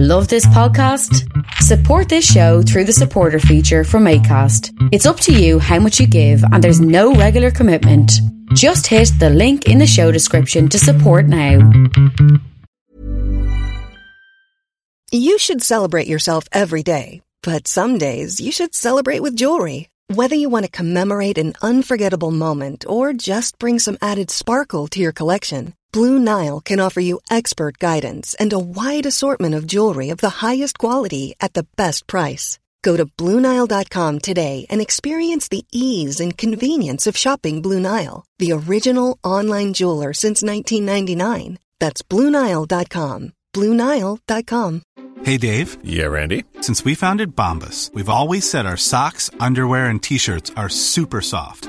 Love this podcast? Support this show through the supporter feature from ACAST. It's up to you how much you give, and there's no regular commitment. Just hit the link in the show description to support now. You should celebrate yourself every day, but some days you should celebrate with jewelry. Whether you want to commemorate an unforgettable moment or just bring some added sparkle to your collection, Blue Nile can offer you expert guidance and a wide assortment of jewelry of the highest quality at the best price. Go to BlueNile.com today and experience the ease and convenience of shopping Blue Nile, the original online jeweler since 1999. That's BlueNile.com. BlueNile.com. Hey, Dave. Yeah, Randy. Since we founded Bombas, we've always said our socks, underwear, and t shirts are super soft.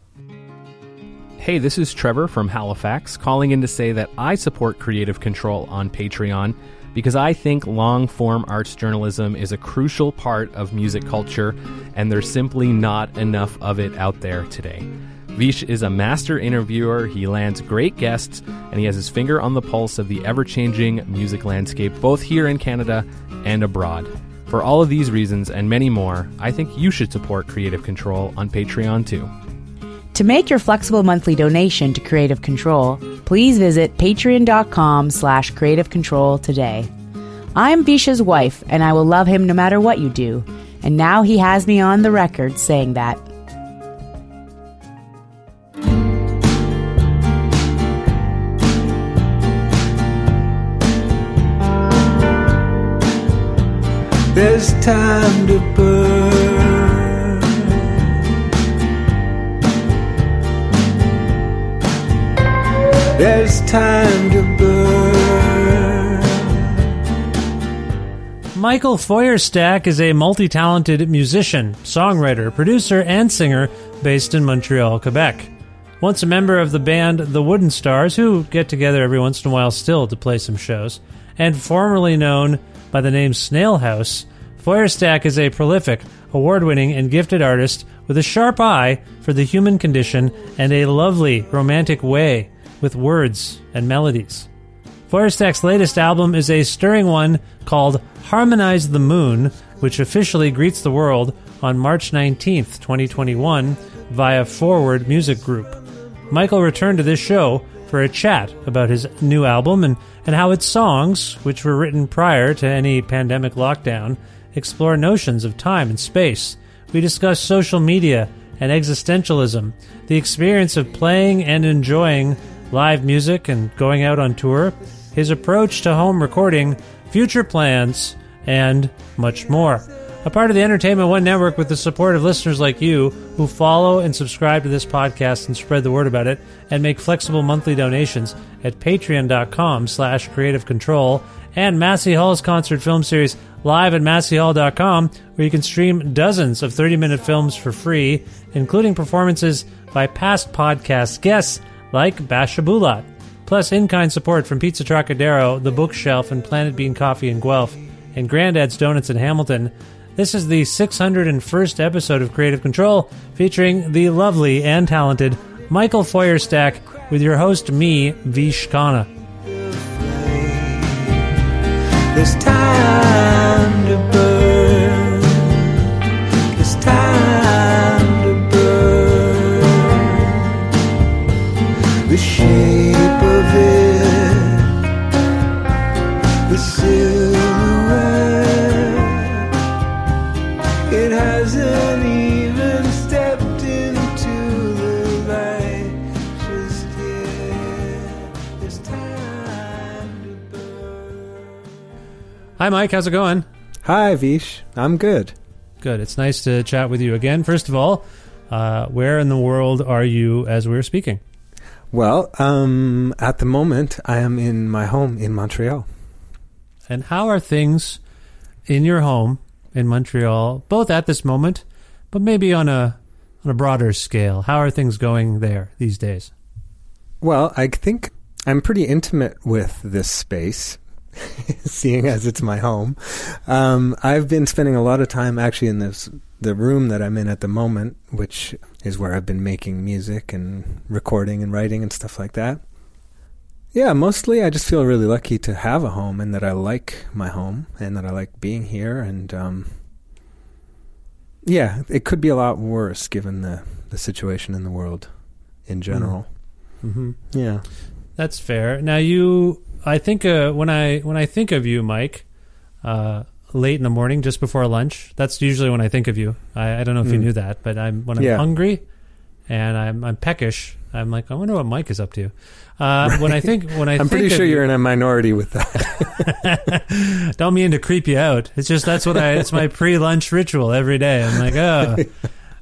Hey, this is Trevor from Halifax calling in to say that I support Creative Control on Patreon because I think long form arts journalism is a crucial part of music culture and there's simply not enough of it out there today. Vish is a master interviewer, he lands great guests, and he has his finger on the pulse of the ever changing music landscape both here in Canada and abroad. For all of these reasons and many more, I think you should support Creative Control on Patreon too. To make your flexible monthly donation to Creative Control, please visit patreon.com slash creative control today. I'm Visha's wife, and I will love him no matter what you do. And now he has me on the record saying that. There's time to burn. Time to burn. Michael Feuerstack is a multi talented musician, songwriter, producer, and singer based in Montreal, Quebec. Once a member of the band The Wooden Stars, who get together every once in a while still to play some shows, and formerly known by the name Snail House, Feuerstack is a prolific, award winning, and gifted artist with a sharp eye for the human condition and a lovely, romantic way with words and melodies. Feuerstack's latest album is a stirring one called Harmonize the Moon, which officially greets the world on March 19th, 2021, via Forward Music Group. Michael returned to this show for a chat about his new album and, and how its songs, which were written prior to any pandemic lockdown, explore notions of time and space. We discuss social media and existentialism, the experience of playing and enjoying live music and going out on tour, his approach to home recording, future plans, and much more. A part of the Entertainment One Network with the support of listeners like you who follow and subscribe to this podcast and spread the word about it and make flexible monthly donations at patreon.com slash creative control and Massey Hall's concert film series live at masseyhall.com where you can stream dozens of 30-minute films for free, including performances by past podcast guests like Basia Bulat, plus in-kind support from Pizza Trocadero, The Bookshelf, and Planet Bean Coffee in Guelph, and Grandad's Donuts in Hamilton. This is the 601st episode of Creative Control, featuring the lovely and talented Michael Feuerstack with your host, me, Vish Khanna. There's time to burn. Hi, Mike. How's it going? Hi, Vish. I'm good. Good. It's nice to chat with you again. First of all, uh, where in the world are you as we're speaking? Well, um, at the moment, I am in my home in Montreal. And how are things in your home in Montreal, both at this moment, but maybe on a on a broader scale? How are things going there these days? Well, I think I'm pretty intimate with this space, seeing as it's my home. Um, I've been spending a lot of time actually in this the room that I'm in at the moment, which is where I've been making music and recording and writing and stuff like that. Yeah, mostly I just feel really lucky to have a home and that I like my home and that I like being here and um, yeah, it could be a lot worse given the the situation in the world in general. Mm-hmm. Yeah. That's fair. Now you, I think uh, when I when I think of you, Mike, uh, late in the morning, just before lunch, that's usually when I think of you. I, I don't know if you Mm. knew that, but I'm when I'm Yeah. hungry and I'm I'm peckish. I'm like, I wonder what Mike is up to. Uh, When I think when I I'm pretty sure you- you're in a minority with that. don't mean to creep you out. It's just that's what I. It's my pre-lunch ritual every day. I'm like, oh,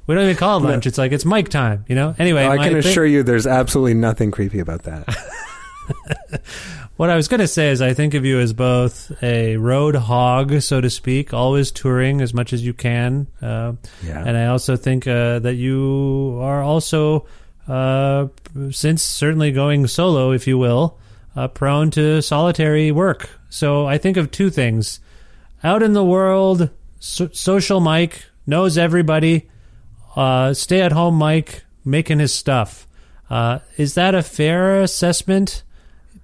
we don't even call it lunch. It's like it's Mike time. You know. Anyway, I can assure you there's absolutely nothing creepy about that. What I was going to say is, I think of you as both a road hog, so to speak, always touring as much as you can. Uh, Yeah. And I also think uh, that you are also, uh, since certainly going solo, if you will, uh, prone to solitary work. So I think of two things. Out in the world, so- social Mike knows everybody. Uh, stay at home Mike making his stuff. Uh, is that a fair assessment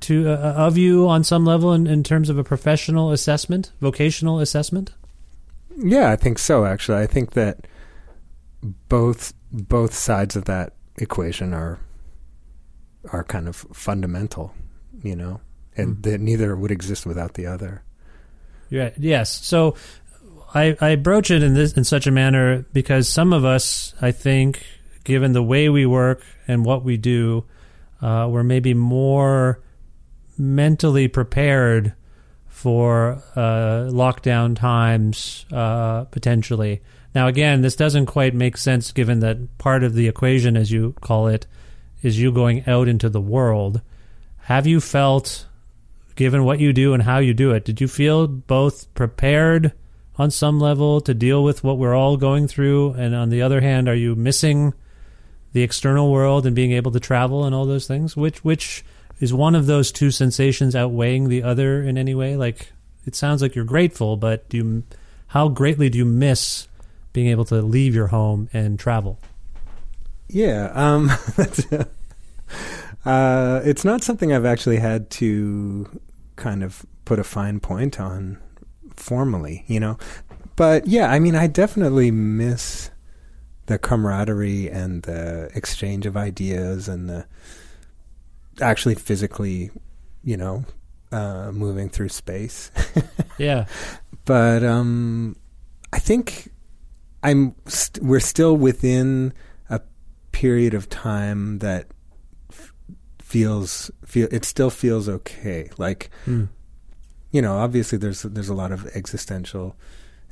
to uh, of you on some level in, in terms of a professional assessment, vocational assessment? Yeah, I think so. Actually, I think that both both sides of that equation are are kind of fundamental, you know, and that neither would exist without the other. Yeah. Yes. So I I broach it in this in such a manner because some of us, I think, given the way we work and what we do, uh, we're maybe more mentally prepared for uh, lockdown times uh, potentially. Now, again, this doesn't quite make sense given that part of the equation, as you call it, is you going out into the world. Have you felt, given what you do and how you do it, did you feel both prepared on some level to deal with what we're all going through? And on the other hand, are you missing the external world and being able to travel and all those things? Which, which is one of those two sensations outweighing the other in any way? Like, it sounds like you're grateful, but do you, how greatly do you miss being able to leave your home and travel? Yeah, um, uh, it's not something I've actually had to kind of put a fine point on formally, you know. But yeah, I mean, I definitely miss the camaraderie and the exchange of ideas and the actually physically, you know, uh, moving through space. Yeah. but um, I think I'm st- we're still within a period of time that f- feels feel it still feels okay. Like Hmm. you know, obviously there's there's a lot of existential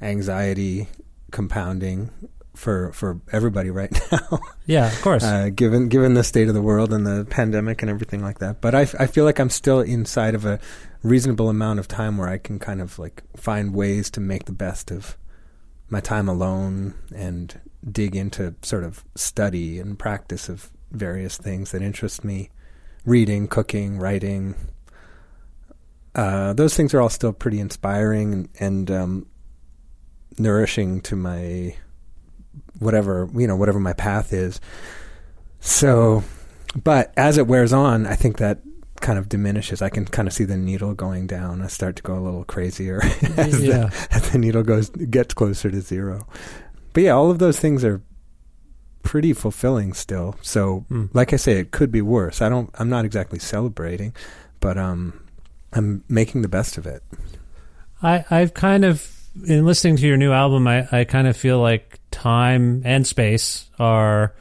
anxiety compounding for for everybody right now. Yeah, of course. Uh, given given the state of the world and the pandemic and everything like that. But I, f- I feel like I'm still inside of a reasonable amount of time where I can kind of like find ways to make the best of my time alone and dig into sort of study and practice of various things that interest me reading cooking writing uh, those things are all still pretty inspiring and, and um, nourishing to my whatever you know whatever my path is. So but as it wears on i think that kind of diminishes. I can kind of see the needle going down. I start to go a little crazier as, Yeah. the, as the needle goes gets closer to zero. But yeah all of those things are pretty fulfilling still. So Mm. like i say it could be worse. I don't i'm not exactly celebrating but um i'm making the best of it. I, I've kind of, in listening to your new album, I, I kind of feel like time and space are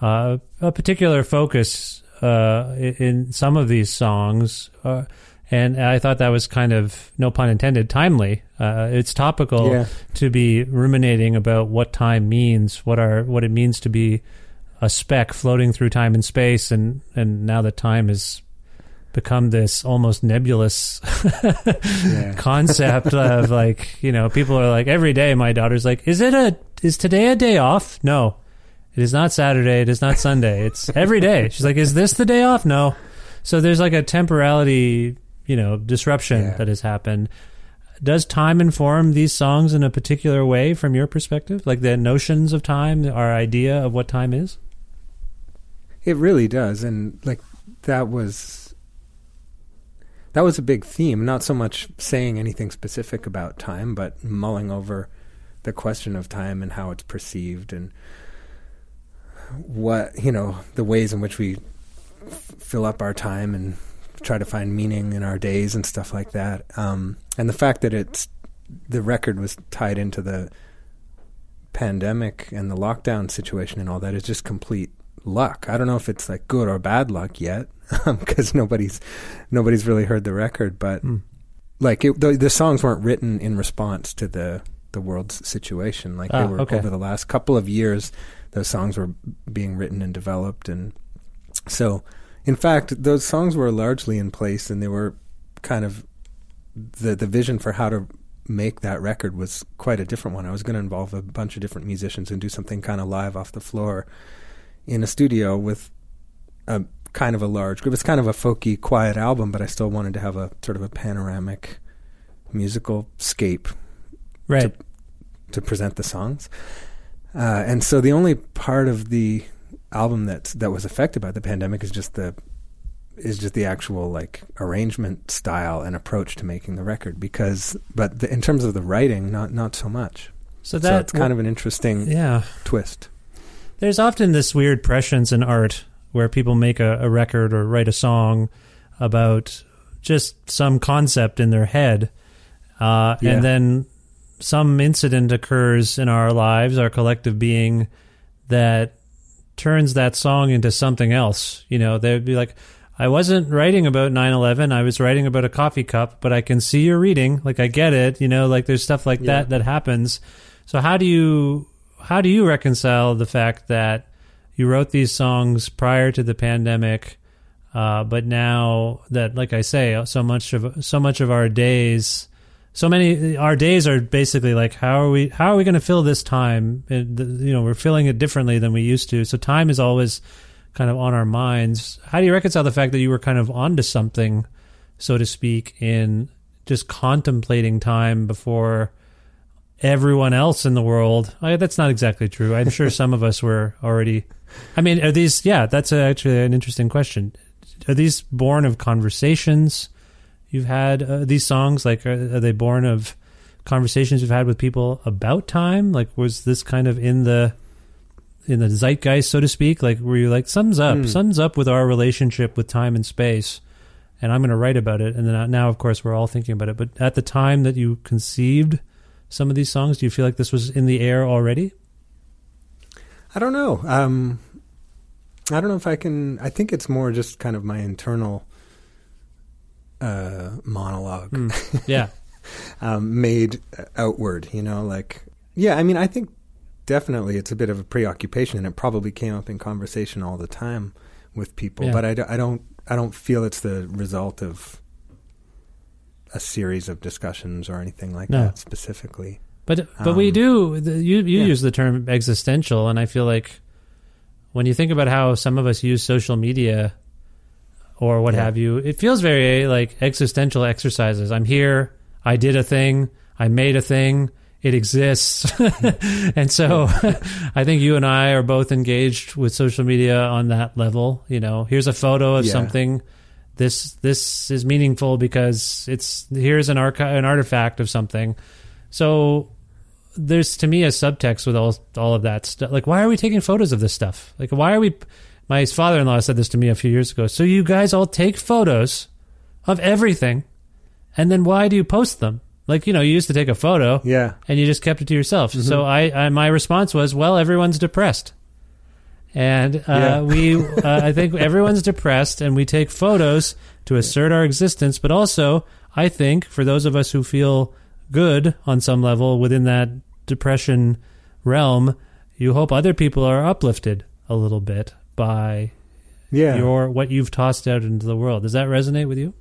uh, a particular focus uh, in, some of these songs. Uh, And I thought that was kind of, no pun intended, timely. Uh, it's topical Yeah. to be ruminating about what time means, what are what it means to be a speck floating through time and space, and and now that time has become this almost nebulous Yeah. concept of like you know people are like every day my daughter's like is it a is today a day off? No. It is not saturday. It is not sunday. It's every day. She's like is this the day off? No. So there's like a temporality you know disruption Yeah. that has happened. Does time inform these songs in a particular way from your perspective? Like the notions of time our idea of what time is? It really does, and like that was that was a big theme. Not so much saying anything specific about time, but mulling over the question of time and how it's perceived, and what you know the ways in which we f- fill up our time and try to find meaning in our days and stuff like that. Um, and the fact that it's the record was tied into the pandemic and the lockdown situation and all that is just complete luck. I don't know if it's like good or bad luck yet because nobody's nobody's really heard the record, but Mm. like it, the, the songs weren't written in response to the the world's situation. Like Ah, they were okay. over the last couple of years, those songs were being written and developed, and so in fact, those songs were largely in place, and they were kind of the the vision for how to make that record was quite a different one. I was going to involve a bunch of different musicians and do something kind of live off the floor in a studio with a kind of a large group. It's kind of a folky, quiet album, but I still wanted to have a sort of a panoramic musical scape right to present the songs. Uh, and so the only part of the album that that was affected by the pandemic is just the is just the actual like arrangement style and approach to making the record because but the, in terms of the writing not not so much so so that it's kind of an interesting yeah twist There's often this weird prescience in art where people make a, a record or write a song about just some concept in their head, uh, Yeah. and then some incident occurs in our lives, our collective being, that turns that song into something else. You know, they'd be like, I wasn't writing about 9 11. I was writing about a coffee cup, but I can see you're reading. Like, I get it. You know, like there's stuff like Yeah. that that happens. So, how do you. How do you reconcile the fact that you wrote these songs prior to the pandemic, uh, but now that, like I say, so much of so much of our days, so many our days are basically like how are we how are we going to fill this time? And you know, we're filling it differently than we used to. So time is always kind of on our minds. How do you reconcile the fact that you were kind of onto something, so to speak, in just contemplating time before? everyone else in the world. I, that's not exactly true. I'm sure some of us were already. I mean, are these? Yeah, that's actually an interesting question. Are these born of conversations you've had? Uh, these songs, like, are, are they born of conversations you've had with people about time? Like, was this kind of in the in the zeitgeist, so to speak? Like, were you like sums up, Hmm. sums up with our relationship with time and space? And I'm going to write about it. And then uh, now, of course, we're all thinking about it. But at the time that you conceived some of these songs? Do you feel like this was in the air already? I don't know. Um, I don't know if I can. I think it's more just kind of my internal uh, monologue, Yeah. um, made outward. You know, like yeah. I mean, I think definitely it's a bit of a preoccupation, and it probably came up in conversation all the time with people. Yeah. But I don't. I don't feel it's the result of a series of discussions or anything like No. that specifically. But but we Um, do. The, you you yeah. use the term existential, and I feel like when you think about how some of us use social media or what Yeah. have you, it feels very like existential exercises. I'm here. I did a thing. I made a thing. It exists, and so I think you and I are both engaged with social media on that level. You know, here's a photo of Yeah. something. This this is meaningful because it's here's an archi- an artifact of something. So there's to me a subtext with all all of that stuff. Like, why are we taking photos of this stuff? Like, why are we? My father-in-law said this to me a few years ago. So you guys all take photos of everything, and then why do you post them? Like, you know, you used to take a photo, Yeah. and you just kept it to yourself. So I, I, my response was, well, everyone's depressed, and uh, Yeah. we uh, I think everyone's depressed, and we take photos to assert our existence. But also, I think for those of us who feel good on some level within that depression realm, you hope other people are uplifted a little bit by Yeah. your what you've tossed out into the world. Does that resonate with you?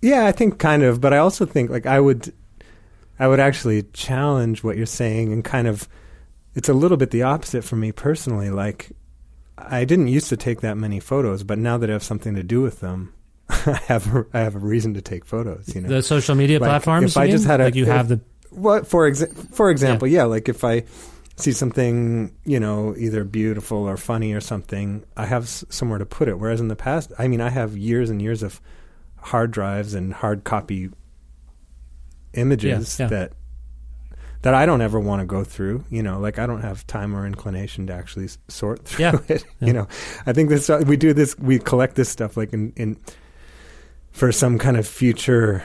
Yeah, I think kind of, but I also think like I would, I would actually challenge what you're saying and kind of, it's a little bit the opposite for me personally. Like, I didn't used to take that many photos, but now that I have something to do with them, I have a, I have a reason to take photos. You know, The social media Like, platforms. If I you just had a, like you if- have the what for exa- for example, yeah. like if I see something, you know, either beautiful or funny or something, I have s- somewhere to put it. Whereas in the past, I mean, I have years and years of hard drives and hard copy images Yeah, yeah. that that I don't ever want to go through. You know, like I don't have time or inclination to actually s- sort through Yeah, it. yeah. You know, I think this uh, we do this. We collect this stuff like in in for some kind of future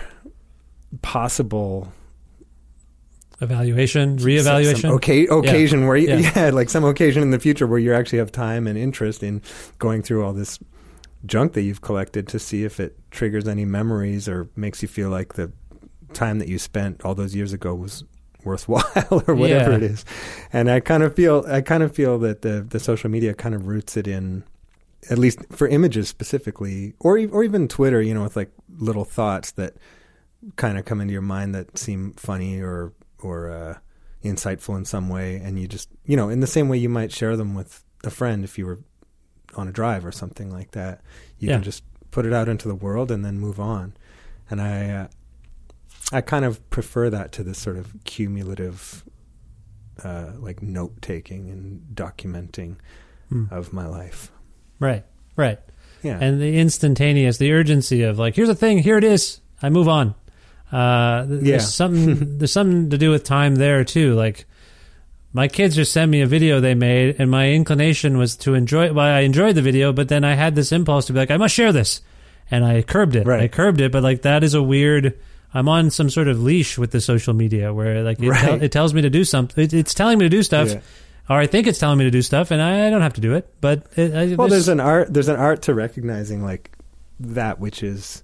possible evaluation, some reevaluation. okay, occasion where you, Yeah. yeah. like some occasion in the future where you actually have time and interest in going through all this junk that you've collected to see if it triggers any memories or makes you feel like the time that you spent all those years ago was worthwhile or whatever Yeah. it is. And I kind of feel I kind of feel that the the social media kind of roots it in at least for images specifically or or even Twitter, you know, with like little thoughts that kind of come into your mind that seem funny or or uh, insightful in some way, and you just you know in the same way you might share them with a friend if you were on a drive or something like that. You Yeah. can just put it out into the world and then move on. And I uh, I kind of prefer that to this sort of cumulative uh, like note taking and documenting Hmm. of my life. Right, right. Yeah. And the instantaneous, the urgency of like, here's a thing, here it is, I move on. Uh, Yeah. There's something. there's something to do with time there too. Like, my kids just sent me a video they made, and my inclination was to enjoy. Well, I enjoyed the video, but then I had this impulse to be like, I must share this, and I curbed it. Right. I curbed it, but like that is a weird. I'm on some sort of leash with the social media where like it, Right. it tells me to do something. It, it's telling me to do stuff. Yeah. Or I think it's telling me to do stuff, and I, don't have to do it. But it, I, well, there's an art. There's an art to recognizing like that which is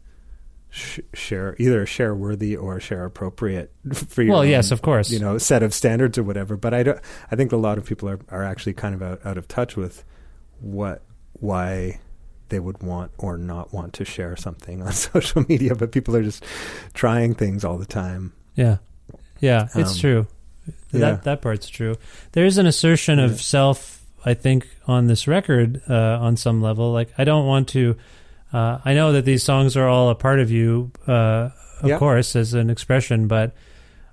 sh- share either share worthy or share appropriate for your Well, own, yes, of course. you know set of standards or whatever. But I don't. I think a lot of people are are actually kind of out, out of touch with what why they would want or not want to share something on social media. But people are just trying things all the time. Yeah, yeah, it's Um, true. yeah. That that part's true. There's an assertion Yeah. of self. I think on this record, uh, on some level, like I don't want to. Uh, I know that these songs are all a part of you, uh, of Yeah. course, as an expression. But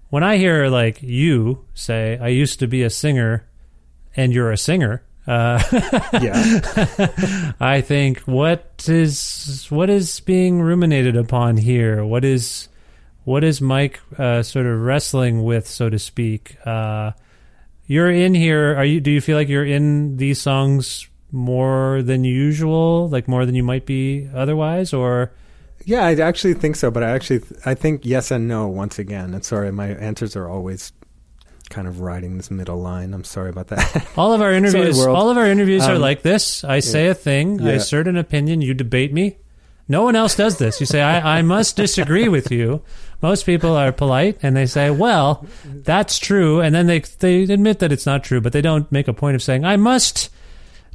when I hear like you say, "I used to be a singer," and you're a singer, uh, Yeah. I think what is what is being ruminated upon here? What is what is Mike uh, sort of wrestling with, so to speak? Uh, you're in here. Are you? Do you feel like you're in these songs more than usual, like more than you might be otherwise, or Yeah, I actually think so, but I actually I think yes and no once again. And sorry, my answers are always kind of riding this middle line. I'm sorry about that. all of our interviews? world. all of our interviews are Um, like this. I say a thing, I assert an opinion, you debate me. No one else does this. You say, I, I must disagree with you. Most people are polite and they say, well, that's true. And then they, they admit that it's not true, but they don't make a point of saying, I must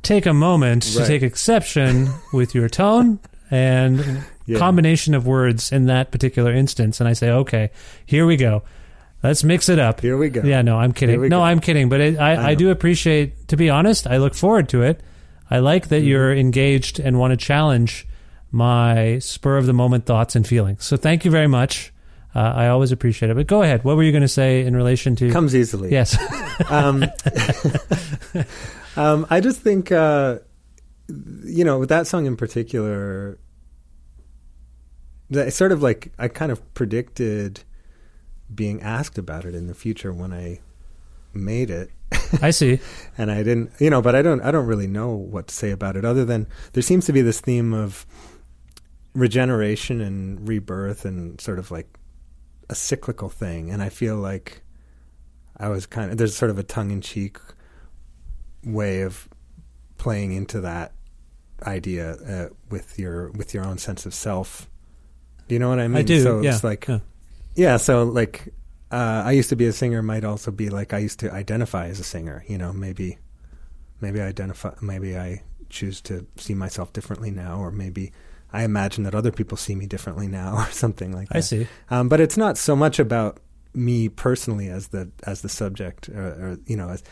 take a moment to take exception with your tone and Yeah. combination of words in that particular instance. And I say, okay, here we go. Let's mix it up. Here we go. Yeah, no, I'm kidding. No, go. I'm kidding. But it, I, I I, do appreciate, to be honest, I look forward to it. I like that Mm-hmm. you're engaged and want to challenge my spur of the moment thoughts and feelings. So thank you very much. Uh, I always appreciate it. But go ahead. What were you going to say in relation to? Comes easily. Yes. um, um, I just think, uh, you know, with that song in particular, that sort of like I kind of predicted being asked about it in the future when I made it. I see. and I didn't, you know, but I don't, I don't really know what to say about it other than there seems to be this theme of regeneration and rebirth and sort of like a cyclical thing. And I feel like I was kind of, there's sort of a tongue in cheek way of playing into that idea uh, with your with your own sense of self. Do you know what I mean? I do, So yeah, it's like, yeah. yeah. So like, uh, I used to be a singer. Might also be like I used to identify as a singer. You know, maybe, maybe I identify. Maybe I choose to see myself differently now, or maybe I imagine that other people see me differently now, or something like that. I see. Um, but it's not so much about me personally as the as the subject, or, or you know, as,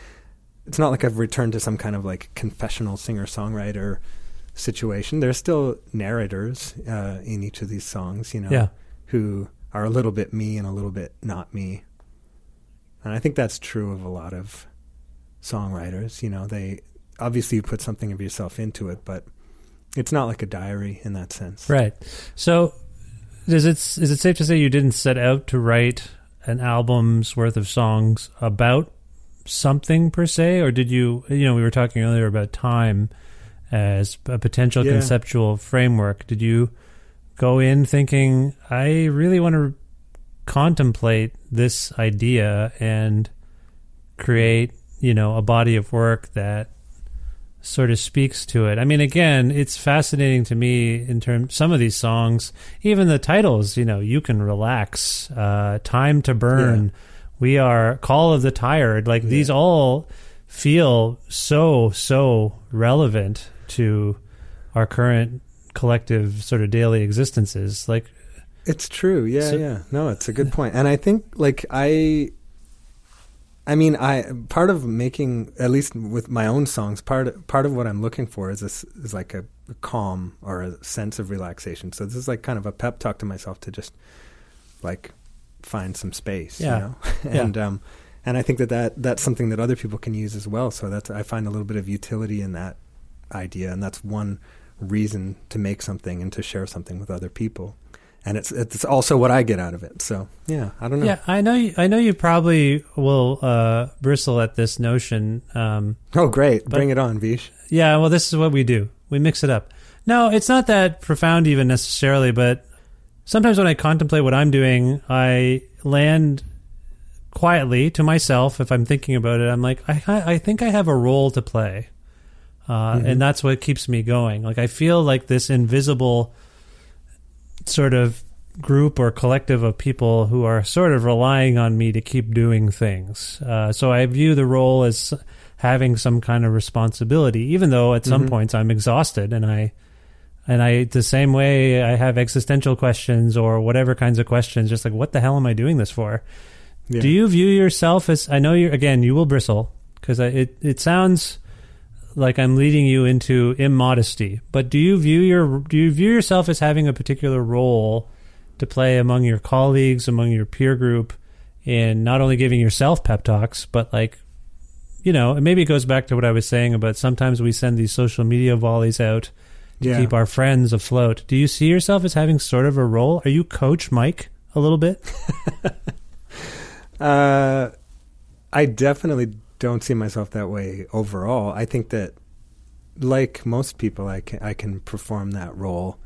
it's not like I've returned to some kind of like confessional singer songwriter situation. There's still narrators uh, in each of these songs, you know, Yeah. who are a little bit me and a little bit not me. And I think that's true of a lot of songwriters. You know, they obviously you put something of yourself into it, but it's not like a diary in that sense. Right. So, is it is it safe to say you didn't set out to write an album's worth of songs about something per se, or did you? You know, we were talking earlier about time as a potential Yeah. conceptual framework. Did you go in thinking I really want to contemplate this idea and create, you know, a body of work that sort of speaks to it. I mean, again, it's fascinating to me in terms some of these songs, even the titles. You know, you can relax, uh, time to burn. We are call of the tired. Like these all feel so so relevant to our current collective sort of daily existences. Like, It's true. Yeah, So- yeah. No, it's a good point. And I think like I I mean, I part of making at least with my own songs, part part of what I'm looking for is this is like a, a calm or a sense of relaxation. So this is like kind of a pep talk to myself to just like find some space, Yeah. you know. Yeah. and um and I think that, that that's something that other people can use as well. So that's I find a little bit of utility in that idea, and that's one reason to make something and to share something with other people. And it's it's also what I get out of it. So yeah, I don't know. yeah, I know. You, I know you probably will uh, bristle at this notion. Um, Oh, great! Bring it on, Vish. Yeah, well, this is what we do. We mix it up. No, it's not that profound even necessarily, but sometimes when I contemplate what I'm doing, I land quietly to myself. If I'm thinking about it, I'm like, I, I think I have a role to play, uh, and that's what keeps me going. Like I feel like this invisible sort of group or collective of people who are sort of relying on me to keep doing things. Uh, so I view the role as having some kind of responsibility, even though at some points I'm exhausted and I and I the same way I have existential questions or whatever kinds of questions, just like what the hell am I doing this for? Yeah. Do you view yourself as I know you're, again you will bristle because it it sounds like I'm leading you into immodesty, but do you view your do you view yourself as having a particular role to play among your colleagues, among your peer group, in not only giving yourself pep talks, but like you know, and maybe it goes back to what I was saying about sometimes we send these social media volleys out to Yeah. keep our friends afloat. Do you see yourself as having sort of a role? Are you Coach Mike a little bit? Uh, I definitely don't see myself that way overall. I think that, like most people, I can I can perform that role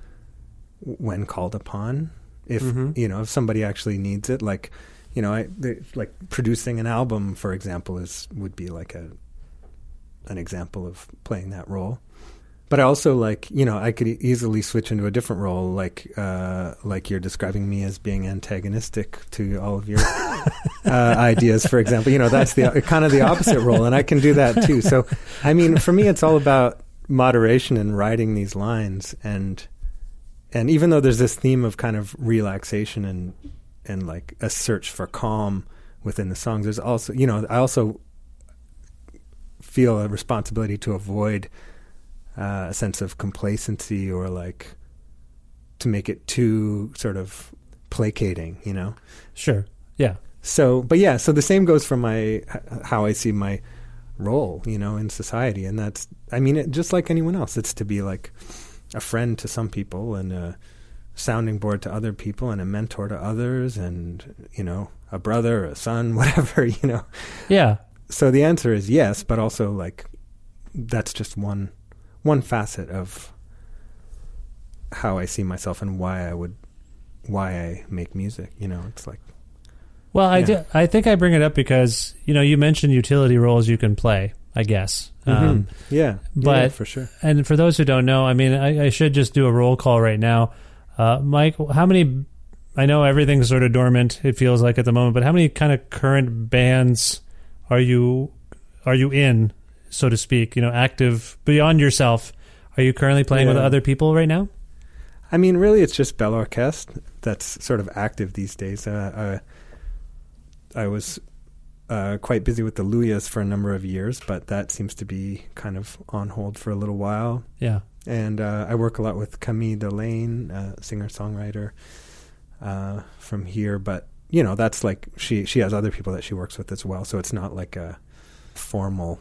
when called upon. If Mhm. you know, if somebody actually needs it, like you know, I the, like producing an album, for example, is would be like a an example of playing that role. But I also like you know I could easily switch into a different role, like uh, like you're describing me as being antagonistic to all of your uh, ideas, for example. You know that's the kind of the opposite role, and I can do that too. So I mean, for me, it's all about moderation and writing these lines, and and even though there's this theme of kind of relaxation and and like a search for calm within the songs, there's also you know I also feel a responsibility to avoid uh, a sense of complacency or like to make it too sort of placating, you know. Sure. Yeah. So, but yeah, so the same goes for my how I see my role, you know, in society, and that's I mean, it, just like anyone else, it's to be like a friend to some people and a sounding board to other people and a mentor to others, and you know, a brother, a son, whatever, you know. Yeah. So the answer is yes, but also like that's just one one facet of how I see myself and why I would why I make music. You know, it's like Well, I Yeah. do, I think I bring it up because you know you mentioned utility roles you can play, I guess. Mhm. Um, yeah, but yeah, for sure. And for those who don't know, I mean, I, I should just do a roll call right now. Uh, Mike, how many? I know everything's sort of dormant. It feels like at the moment, but how many kind of current bands are you are you in, so to speak? You know, active beyond yourself. Are you currently playing with other people right now? I mean, really, it's just Bell Orchestre that's sort of active these days. Uh, uh, I was uh, quite busy with the Luyas for a number of years, but that seems to be kind of on hold for a little while. Yeah. And uh, I work a lot with Camille Delean, uh, singer songwriter uh, from here. But you know, that's like she she has other people that she works with as well. So it's not like a formal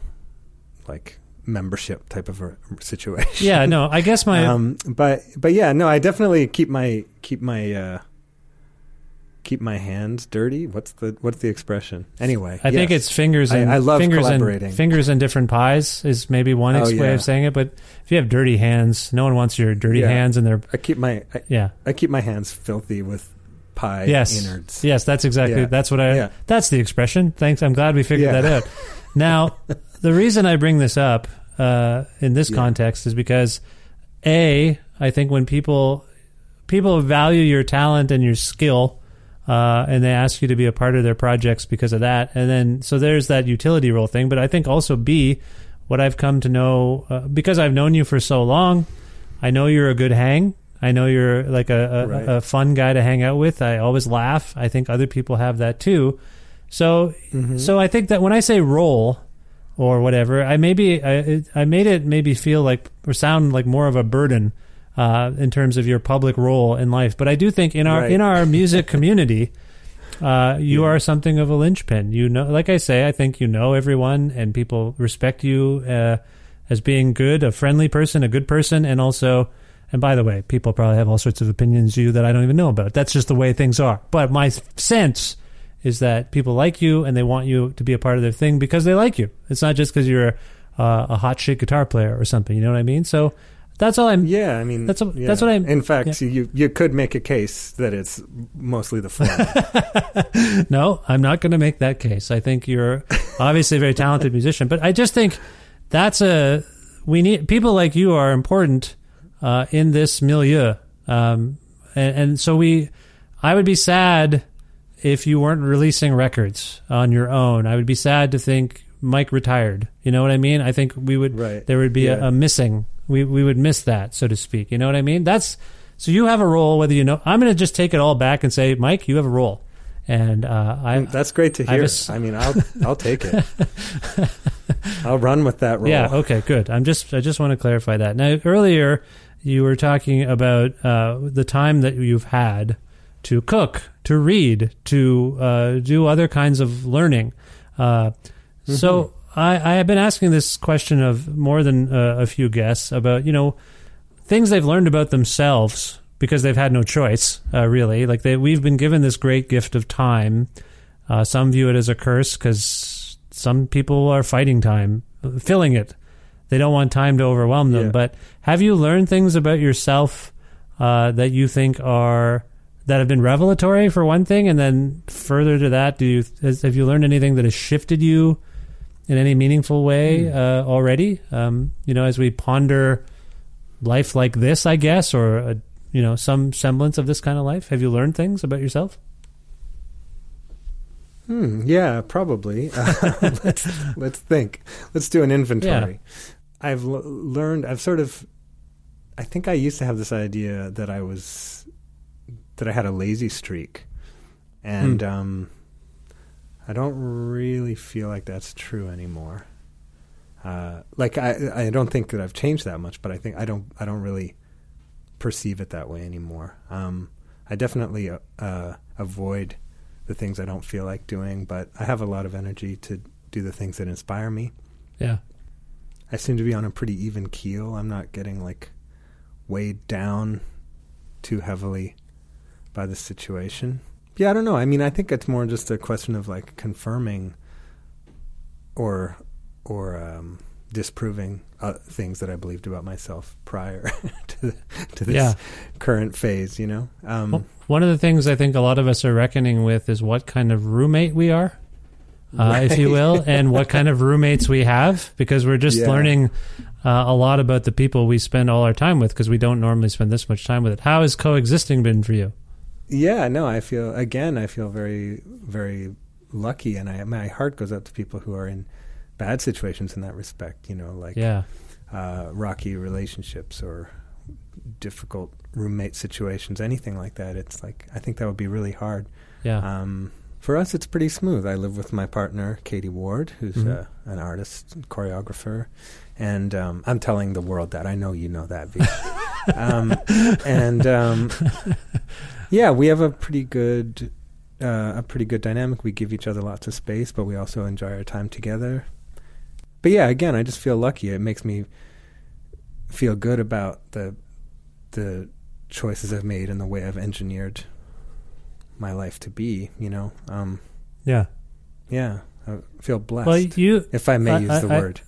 like membership type of a situation. Yeah, no, I guess my um, but but yeah, no, I definitely keep my keep my uh, keep my hands dirty. What's the what's the expression? Anyway, I think it's fingers. I, And, I love fingers collaborating. And, fingers and different pies is maybe one Oh, way yeah. of saying it. But if you have dirty hands, no one wants your dirty Yeah. hands and their I keep my I, yeah. I keep my hands filthy with pie yes, innards. yes, that's exactly Yeah. that's what I. That's the expression. Thanks. I'm glad we figured that out. Now, the reason I bring this up uh, in this Yeah. context is because a I think when people people value your talent and your skill. Uh, and they ask you to be a part of their projects because of that. And then, so there's that utility role thing. But I think also B, what I've come to know, uh, because I've known you for so long, I know you're a good hang. I know you're like a, a, Right. a fun guy to hang out with. I always laugh. I think other people have that too. So, so I think that when I say role or whatever, I maybe I, I made it maybe feel like or sound like more of a burden uh, in terms of your public role in life. But I do think in our Right. in our music community, uh, you are something of a linchpin. You know, like I say, I think you know everyone, and people respect you uh, as being good, a friendly person, a good person, and also. And by the way, people probably have all sorts of opinions of you that I don't even know about. That's just the way things are. But my sense is that people like you and they want you to be a part of their thing because they like you. It's not just because you're uh, a hot shit guitar player or something. You know what I mean? So that's all I'm. Yeah, I mean That's a- yeah. that's what I'm- In fact, you you could make a case that it's mostly the former. no, I'm not going to make that case. I think you're obviously a very talented musician, but I just think that's a we need people like you are important uh, in this milieu, um, and, and so we. I would be sad if you weren't releasing records on your own. I would be sad to think Mike retired. You know what I mean? I think we would Right. there would be Yeah. a, a missing. We we would miss that, so to speak. You know what I mean? That's so you have a role. Whether you know, I'm going to just take it all back and say, Mike, you have a role, and uh, I That's great to I hear. I mean, I'll I'll take it. I'll run with that role. Yeah. Okay. Good. I'm just. I just want to clarify that. Now, earlier you were talking about uh, the time that you've had to cook, to read, to uh, do other kinds of learning. Uh, So I, I have been asking this question of more than uh, a few guests about you know things they've learned about themselves because they've had no choice, uh, really. Like they, we've been given this great gift of time. Uh, some view it as a curse because some people are fighting time, filling it. They don't want time to overwhelm them. Yeah. But have you learned things about yourself uh, that you think are that have been revelatory for one thing, and then further to that, do you has, have you learned anything that has shifted you in any meaningful way uh, already? Um, you know, as we ponder life like this, I guess, or uh you know, some semblance of this kind of life. Have you learned things about yourself? Hmm, yeah, probably. Uh, let's let's think. Let's do an inventory. I've l- learned. I've sort of. I think I used to have this idea that I was that I had a lazy streak, and Hmm. um, I don't really feel like that's true anymore. Uh, like I, I don't think that I've changed that much, but I think I don't. I don't really perceive it that way anymore. Um, I definitely uh, uh, avoid the things I don't feel like doing, but I have a lot of energy to do the things that inspire me. Yeah. I seem to be on a pretty even keel. I'm not getting like weighed down too heavily by the situation. Yeah, I don't know. I mean, I think it's more just a question of like confirming or or um, disproving uh, things that I believed about myself prior to to this Yeah. current phase. You know, um, Well, One of the things I think a lot of us are reckoning with is what kind of roommate we are. uh, if you will, and what kind of roommates we have, because we're just Yeah. learning uh, a lot about the people we spend all our time with, because we don't normally spend this much time with it. How has coexisting been for you? Yeah, no, I feel again. I feel very, very lucky, and I my heart goes out to people who are in bad situations in that respect. You know, like Yeah. uh, rocky relationships or difficult roommate situations, anything like that. It's like I think that would be really hard. Yeah. Um, for us, it's pretty smooth. I live with my partner, Katie Ward, who's Mhm. uh, an artist, and choreographer, and um, I'm telling the world that I know you know that. Um, and um, yeah, we have a pretty good uh, a pretty good dynamic. We give each other lots of space, but we also enjoy our time together. But yeah, again, I just feel lucky. It makes me feel good about the the choices I've made and the way I've engineered my life to be. You know, um, Yeah. yeah, I feel blessed. Well, you, if I may I- use I- the I- word.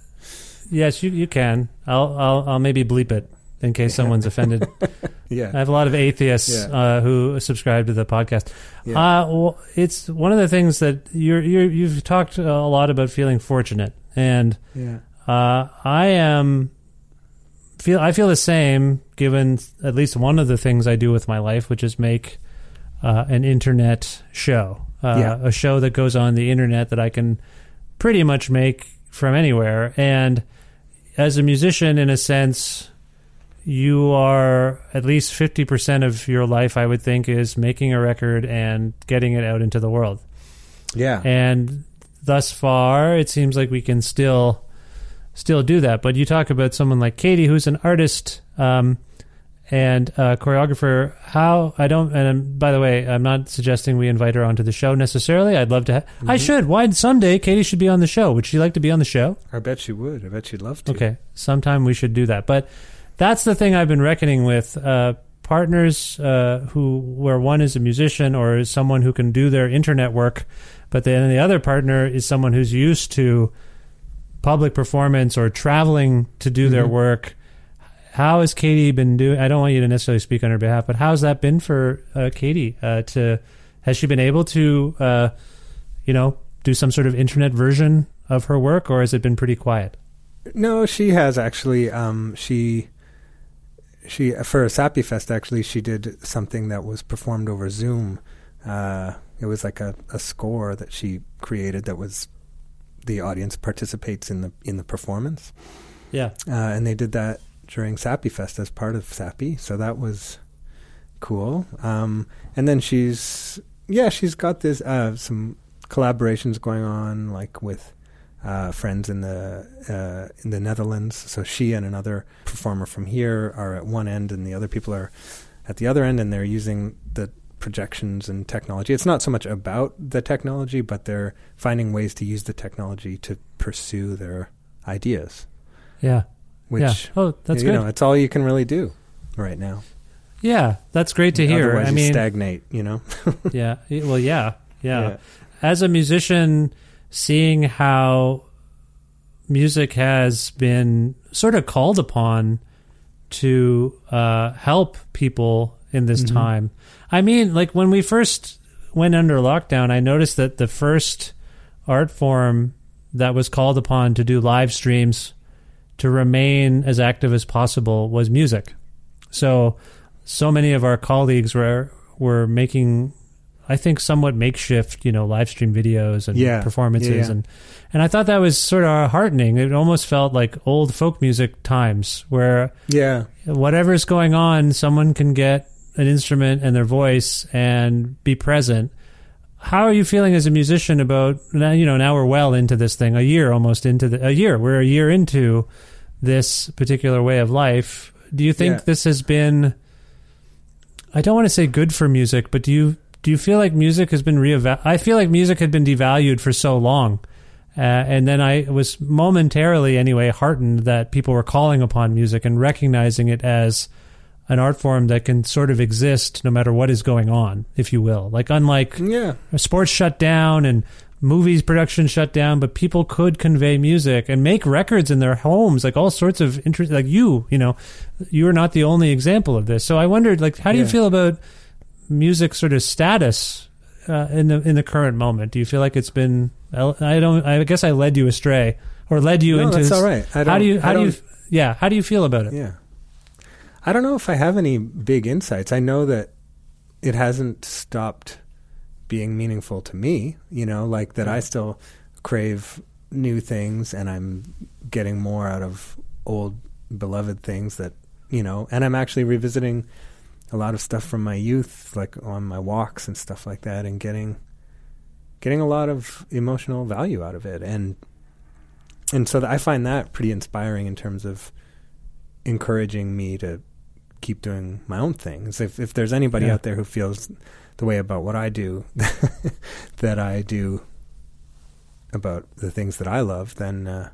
Yes, you you can. I'll I'll I'll maybe bleep it in case someone's offended. Yeah. I have a lot of atheists Yeah. uh, who subscribe to the podcast. Yeah. Uh, well, it's one of the things that you're, you're you've talked a lot about feeling fortunate, and Yeah. uh, I am feel I feel the same given at least one of the things I do with my life, which is make uh, an internet show, uh, Yeah. a show that goes on the internet that I can pretty much make from anywhere. And as a musician, in a sense, you are at least fifty percent of your life, I would think, is making a record and getting it out into the world. Yeah. And thus far, it seems like we can still still do that. But you talk about someone like Katie, who's an artist um, and a choreographer. How I don't. And um, by the way, I'm not suggesting we invite her onto the show necessarily. I'd love to. Ha- I Mhm. should. Why someday Katie should be on the show? Would she like to be on the show? I bet she would. I bet she'd love to. Okay, sometime we should do that. But that's the thing I've been reckoning with. Uh, partners uh, who, where one is a musician or is someone who can do their internet work, but then the other partner is someone who's used to public performance or traveling to do their Mhm. work. How has Katie been doing? I don't want you to necessarily speak on her behalf, but how's that been for uh, Katie? Uh, to has she been able to, uh, you know, do some sort of internet version of her work, or has it been pretty quiet? No, she has actually. Um, she she for Sappy Fest actually she did something that was performed over Zoom. Uh, it was like a, a score that she created that was the audience participates in the in the performance. Yeah. uh, and they did that during Sappy Fest as part of Sappy, so that was cool. Um, and then she's yeah, she's got this uh, some collaborations going on, like with uh, friends in the uh, in the Netherlands. So she and another performer from here are at one end, and the other people are at the other end, and they're using the projections and technology. It's not so much about the technology, but they're finding ways to use the technology to pursue their ideas. Yeah. Which Yeah. Oh, that's you good. know, it's all you can really do right now. Yeah, that's great to hear. Otherwise I mean, stagnate. You know. yeah. Well, yeah, yeah, Yeah. As a musician, seeing how music has been sort of called upon to uh, help people in this Mhm. time. I mean, like when we first went under lockdown, I noticed that the first art form that was called upon to do live streams to remain as active as possible was music. So, so many of our colleagues were were making, I think, somewhat makeshift, you know, live stream videos and Yeah. performances, Yeah, yeah. and and I thought that was sort of heartening. It almost felt like old folk music times, where Yeah. whatever's going on, someone can get an instrument and their voice and be present. How are you feeling as a musician about now? You know, now we're well into this thing, a year almost into the a year. We're a year into this particular way of life. Do you think this has been? I don't want to say good for music, but do you do you feel like music has been reevaluated? I feel like music had been devalued for so long, uh, and then I was momentarily, anyway, heartened that people were calling upon music and recognizing it as an art form that can sort of exist no matter what is going on, if you will. Like unlike Yeah. sports shut down and movies production shut down, but people could convey music and make records in their homes, like all sorts of interest. Like you, you know, you are not the only example of this. So I wondered, like, how do you feel about music sort of status uh, in the in the current moment? Do you feel like it's been? I don't. I guess I led you astray or led you No, into. that's all right. I how do you? How do you? Yeah. How do you feel about it? Yeah. I don't know if I have any big insights. I know that it hasn't stopped being meaningful to me, you know, like that I still crave new things and I'm getting more out of old beloved things that, you know, and I'm actually revisiting a lot of stuff from my youth like on my walks and stuff like that and getting getting a lot of emotional value out of it and and so I find that pretty inspiring in terms of encouraging me to keep doing my own things. If if there's anybody Yeah. out there who feels the way about what I do that I do about the things that I love, then uh,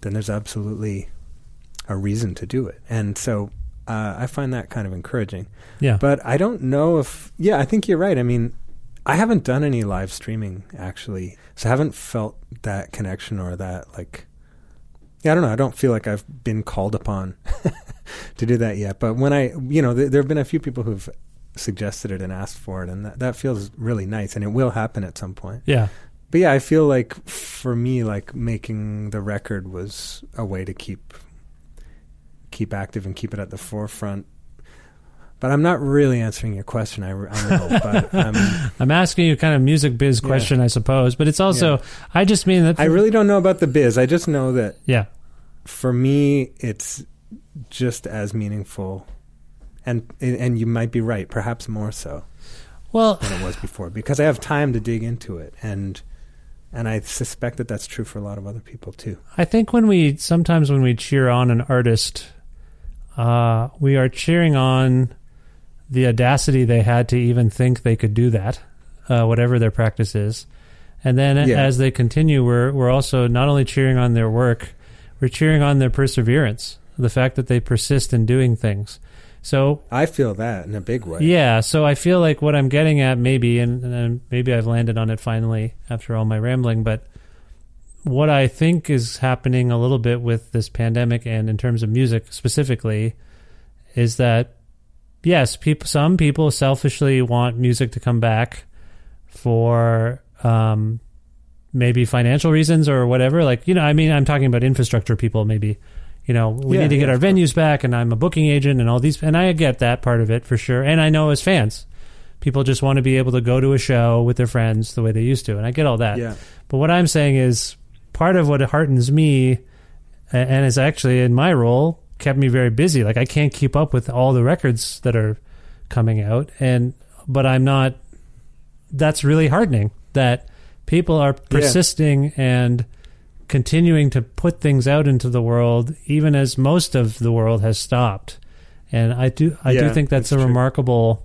then there's absolutely a reason to do it. And so uh, I find that kind of encouraging. Yeah. But I don't know if yeah, I think you're right. I mean, I haven't done any live streaming actually, so I haven't felt that connection or that like. Yeah, I don't know. I don't feel like I've been called upon to do that yet. But when I, you know, th- there have been a few people who've suggested it and asked for it, and that, that feels really nice, and it will happen at some point. Yeah. But yeah, I feel like for me, like making the record was a way to keep keep active and keep it at the forefront. But I'm not really answering your question. I, I know, but um, I'm asking you kind of music biz Yeah. question, I suppose, but it's also Yeah. I just mean that I really don't know about the biz. I just know that yeah. for me, it's just as meaningful, and and you might be right, perhaps more so Well, than it was before, because I have time to dig into it, and and I suspect that that's true for a lot of other people too. I think when we sometimes when we cheer on an artist, uh, we are cheering on the audacity they had to even think they could do that, uh, whatever their practice is. And then Yeah. as they continue, we're we're also not only cheering on their work, we're cheering on their perseverance, the fact that they persist in doing things. So I feel that in a big way. yeah, so I feel like what I'm getting at, maybe, and, and maybe I've landed on it finally after all my rambling, but what I think is happening a little bit with this pandemic and in terms of music specifically is that yes, people, some people selfishly want music to come back for um, maybe financial reasons or whatever. Like, you know, I mean, I'm talking about infrastructure people, maybe. You know, we Yeah, need to get yeah, our course. venues back, and I'm a booking agent, and all these, and I get that part of it for sure. And I know as fans, people just want to be able to go to a show with their friends the way they used to, and I get all that. Yeah. But what I'm saying is, part of what heartens me, and is actually in my role, kept me very busy. Like I can't keep up with all the records that are coming out, and but I'm not. That's really heartening that people are persisting and continuing to put things out into the world, even as most of the world has stopped. And I do, I do think that's, that's a true. remarkable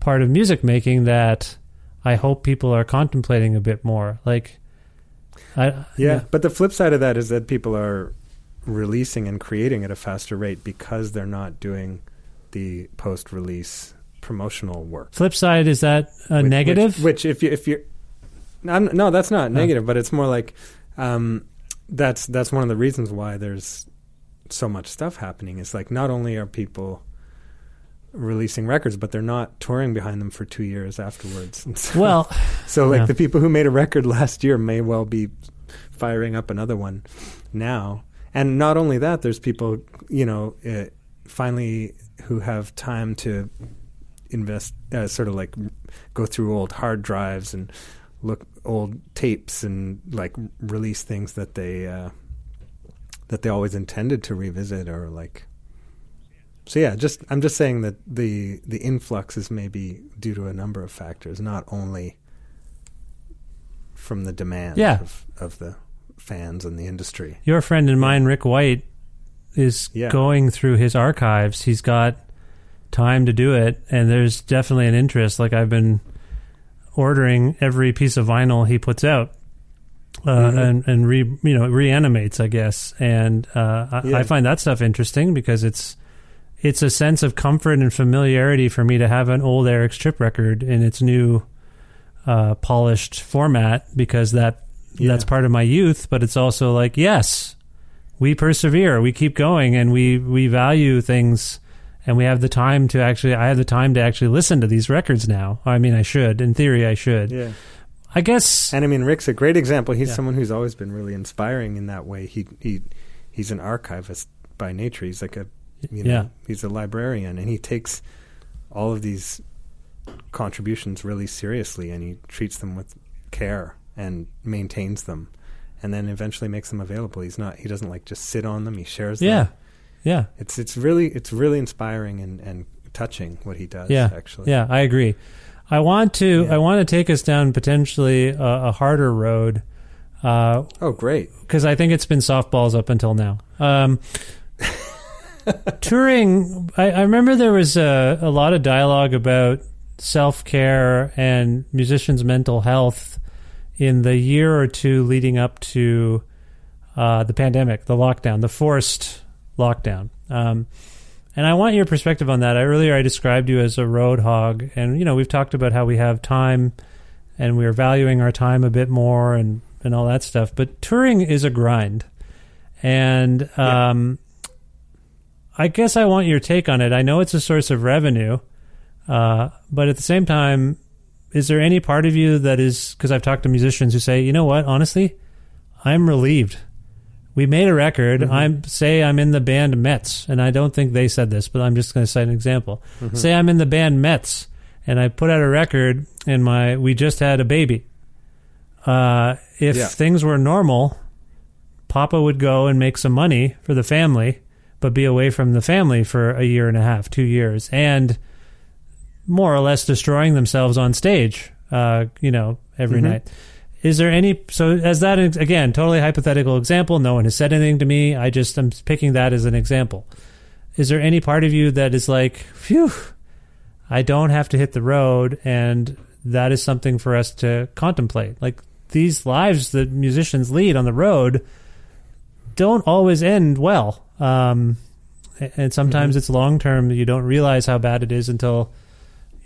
part of music making that I hope people are contemplating a bit more. Like, I Yeah, but the flip side of that is that people are releasing and creating at a faster rate because they're not doing the post-release promotional work. Flip side is that a Which- negative? Which, which if you if you're no, that's not negative, but it's more like um, that's that's one of the reasons why there's so much stuff happening. It's like not only are people releasing records, but they're not touring behind them for two years afterwards. And so- well, so like Yeah. the people who made a record last year may well be firing up another one now. And not only that, there's people, you know, uh, finally who have time to invest, uh, sort of like go through old hard drives and look old tapes and like release things that they uh, that they always intended to revisit or like. So yeah, just I'm just saying that the the influx is maybe due to a number of factors, not only from the demand Yeah. of, of the fans and the industry. your friend and mine, Rick White, is Yeah. going through his archives. He's got time to do it, and there's definitely an interest. Like I've been ordering every piece of vinyl he puts out, uh, Mhm. and and re you know reanimates, I guess. And uh, I, Yeah. I find that stuff interesting because it's it's a sense of comfort and familiarity for me to have an old Eric's Trip record in its new uh, polished format because that Yeah. that's part of my youth. But it's also like yes, we persevere, we keep going, and we we value things and we have the time to actually. I have the time to actually listen to these records now. I mean, I should. In theory, I should. Yeah. I guess. And I mean, Rick's a great example. He's Yeah. someone who's always been really inspiring in that way. He he he's an archivist by nature. He's like a you know, Yeah. he's a librarian, and he takes all of these contributions really seriously, and he treats them with care and maintains them, and then eventually makes them available. He's not he doesn't like just sit on them. He shares them. Yeah. Yeah. It's it's really it's really inspiring and and touching what he does. Yeah. actually. Yeah, I agree. I want to. Yeah. I want to take us down potentially a, a harder road. Uh, Oh, great. because I think it's been softballs up until now. Um, touring, I, I remember there was a, a lot of dialogue about self care and musicians' mental health in the year or two leading up to uh, the pandemic, the lockdown, the forced lockdown. Um, and I want your perspective on that. I, earlier, I described you as a road hog, and you know we've talked about how we have time, and we're valuing our time a bit more, and and all that stuff. But touring is a grind, and um, I guess I want your take on it. I know it's a source of revenue, uh, but at the same time, is there any part of you that is because I've talked to musicians who say, you know what, honestly, I'm relieved. We made a record. I'm say I'm in the band Metz, and I don't think they said this, but I'm just going to cite an example. Say I'm in the band Metz, and I put out a record, and my we just had a baby. Uh, if Yeah. things were normal, Papa would go and make some money for the family, but be away from the family for a year and a half, two years, and more or less destroying themselves on stage. Uh, you know, every night. Is there any so as that, again totally hypothetical example? No one has said anything to me. I just am picking that as an example. Is there any part of you that is like, phew, I don't have to hit the road, and that is something for us to contemplate? Like these lives that musicians lead on the road don't always end well. Um, and sometimes it's long term. You don't realize how bad it is until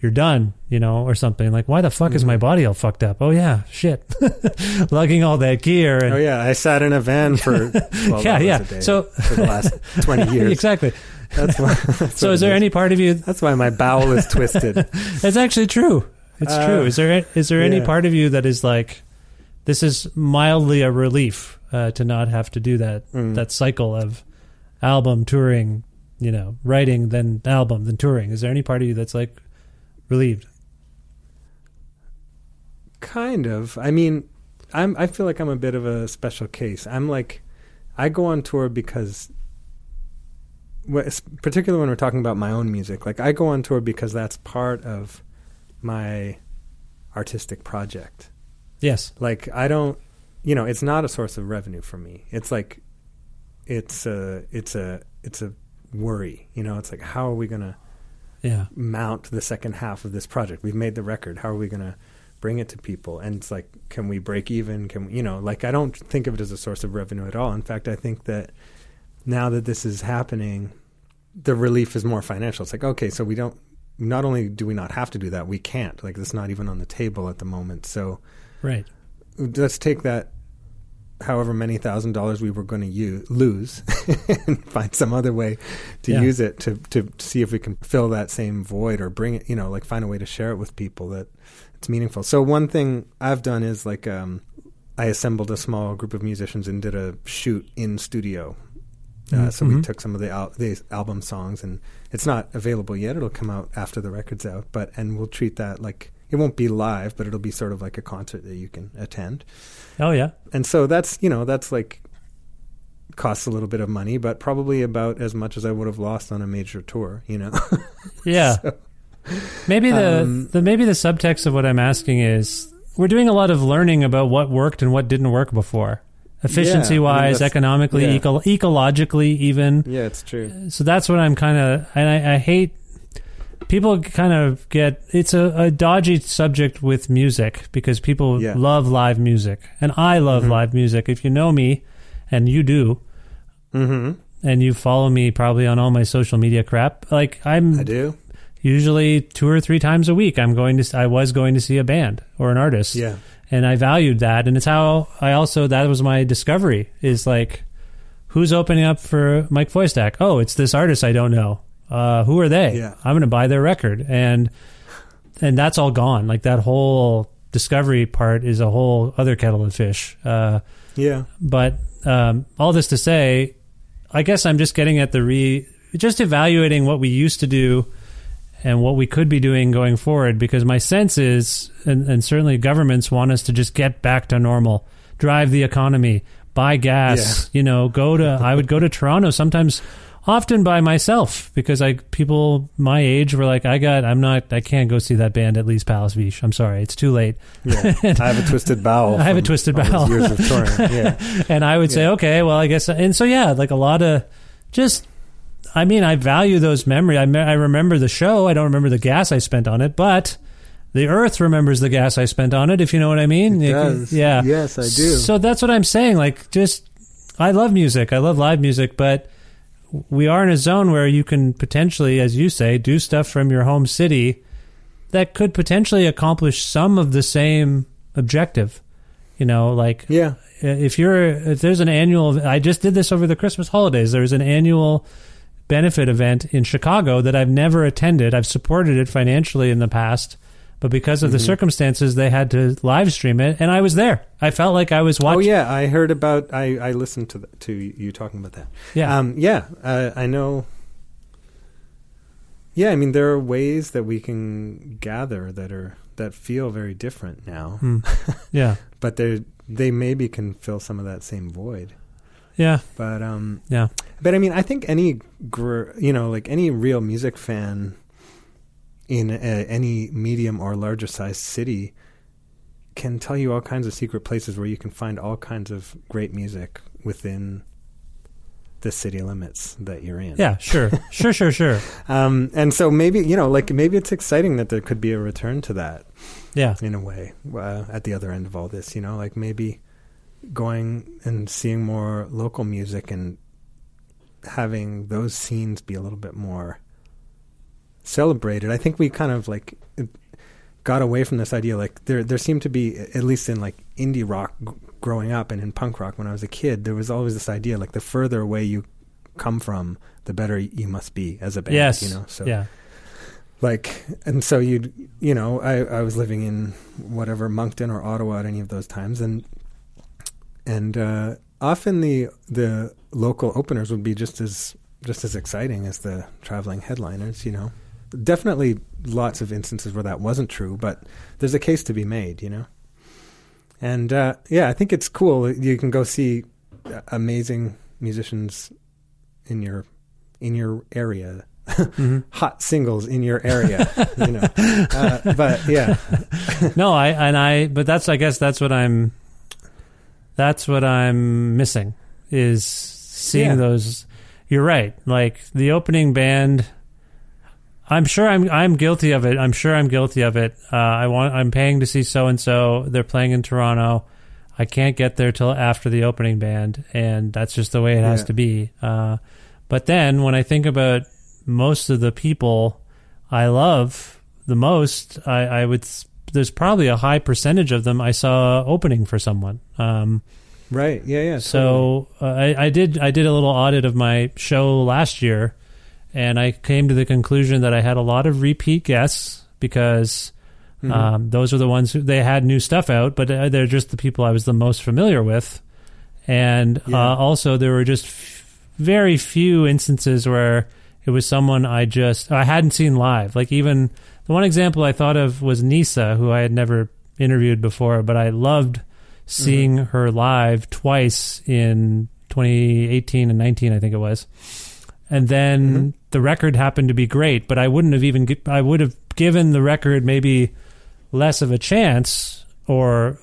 you're done, you know, or something. Like, why the fuck is my body all fucked up? Oh yeah, shit, lugging all that gear. And, Oh yeah, I sat in a van for 12 Yeah, yeah. day So- for the last 20 years. exactly. That's why, that's So, is there any part of you? That's why my bowel is twisted. It's actually true. It's Uh, true. Is there is there any part of you that is like, this is mildly a relief uh, to not have to do that Mm. that cycle of album touring, you know, writing then album then touring. Is there any part of you that's like relieved? kind of. I mean, I'm. I feel like I'm a bit of a special case. I'm like, I go on tour because, particularly when we're talking about my own music, like I go on tour because that's part of my artistic project. Yes. like i don't you know it's not a source of revenue for me it's like it's a it's a it's a worry you know? It's like how are we going to Yeah. mount the second half of this project? We've made the record. How are we going to bring it to people? And it's like can we break even? Can we, you know like i don't think of it as a source of revenue at all. In fact i think that now that this is happening the relief is more financial. It's like okay so we don't not only do we not have to do that we can't. Like it's not even on the table at the moment. So Right. let's take that however many thousand dollars we were going to use, lose and find some other way to Yeah. use it to, to see if we can fill that same void or bring it, you know, like find a way to share it with people that it's meaningful. So one thing I've done is like, um, I assembled a small group of musicians and did a shoot in studio. Uh, so we Mhm. took some of the, al- the album songs and it's not available yet. It'll come out after the record's out, but, and we'll treat that like, it won't be live, but it'll be sort of like a concert that you can attend Oh yeah. and so that's you know that's like costs a little bit of money but probably about as much as i would have lost on a major tour you know Yeah. maybe the, Um, the maybe the subtext of what I'm asking is we're doing a lot of learning about what worked and what didn't work before. Efficiency I mean, wise, economically, yeah. eco- ecologically even. yeah it's true So that's what I'm kind of and I, I hate people kind of get it's a, a dodgy subject with music because people Yeah. love live music. And I love live music. If you know me and you do mm-hmm. and you follow me probably on all my social media crap, like I'm i do. usually two or three times a week i'm going to i was going to see a band or an artist. Yeah. And i valued that. And it's how i also that was my discovery is like who's opening up for mike Feuerstack? oh it's this artist i don't know Uh, who are they? Yeah. I'm going to buy their record, and and that's all gone. Like that whole discovery part is a whole other kettle of fish. Uh, Yeah. but um, all this to say, I guess I'm just getting at the re, just evaluating what we used to do and what we could be doing going forward. Because my sense is, and, and certainly governments want us to just get back to normal, drive the economy, buy gas. You know, go to. I would go to Toronto sometimes. Often by myself because I people my age were like I got I'm not I can't go see that band at Lee's Palace Beach I'm sorry it's too late Yeah. I have a twisted bowel. I have a twisted bowel. Years of touring. Yeah. and I would say, okay, well, I guess, and so yeah, like a lot of just, I mean, I value those memories. I, me- I remember the show. I don't remember the gas I spent on it, but the Earth remembers the gas I spent on it. If you know what I mean? It It- does. Yeah. Yes, I do. So that's what I'm saying. Like, just, I love music. I love live music, but we are in a zone where you can potentially, as you say, do stuff from your home city that could potentially accomplish some of the same objective. You know, like Yeah. if you're if there's an annual I just did this over the Christmas holidays. There's an annual benefit event in Chicago that I've never attended. I've supported it financially in the past, but because of the Mhm. circumstances they had to live stream it and I was there. I felt like I was watching Oh yeah, I heard about. I I listened to the, to you talking about that. Yeah. Um, yeah. Uh, I know. Yeah, I mean there are ways that we can gather that are that feel very different now. Hmm. Yeah. but they they maybe can fill some of that same void. Yeah. But um Yeah. But I mean, I think any gr- you know, like any real music fan in a, any medium or larger sized city can tell you all kinds of secret places where you can find all kinds of great music within the city limits that you're in. Yeah, sure. Sure, sure, sure. Um, and so maybe you know, like maybe it's exciting that there could be a return to that. Yeah. in a way, uh, at the other end of all this, you know, like maybe going and seeing more local music and having those scenes be a little bit more celebrated. I think we kind of like got away from this idea. Like there, there seemed to be at least in like indie rock g- growing up and in punk rock when I was a kid, there was always this idea like the further away you come from, the better you must be as a band. Yes. you know. So yeah. like and so you'd you know I, I was living in whatever moncton or ottawa at any of those times and and uh, often the the local openers would be just as just as exciting as the traveling headliners you know definitely lots of instances where that wasn't true but there's a case to be made you know? And uh, yeah i think it's cool. You can go see uh, amazing musicians in your in your area. Hot singles in your area you know? Uh, but yeah. No, I and I but that's I guess that's what I'm that's what I'm missing is seeing Yeah. those you're right. Like the opening band I'm sure I'm I'm guilty of it. I'm sure I'm guilty of it. Uh, I want I'm paying to see so and so. They're playing in Toronto. I can't get there till after the opening band, and that's just the way it has Yeah. to be. Uh, but then when I think about most of the people I love the most, I, I would. There's probably a high percentage of them I saw opening for someone. Um, right yeah yeah so uh, I, I did I did a little audit of my show last year, and I came to the conclusion that I had a lot of repeat guests because Mhm. um, those are the ones who they had new stuff out, but uh, they're just the people I was the most familiar with, and Yeah. uh, also there were just f- very few instances where it was someone I just I hadn't seen live. Like even the one example I thought of was Nisa, who I had never interviewed before, but I loved seeing her live twice in 2018 and 19, I think it was. And then the record happened to be great, but I wouldn't have even I would have given the record maybe less of a chance or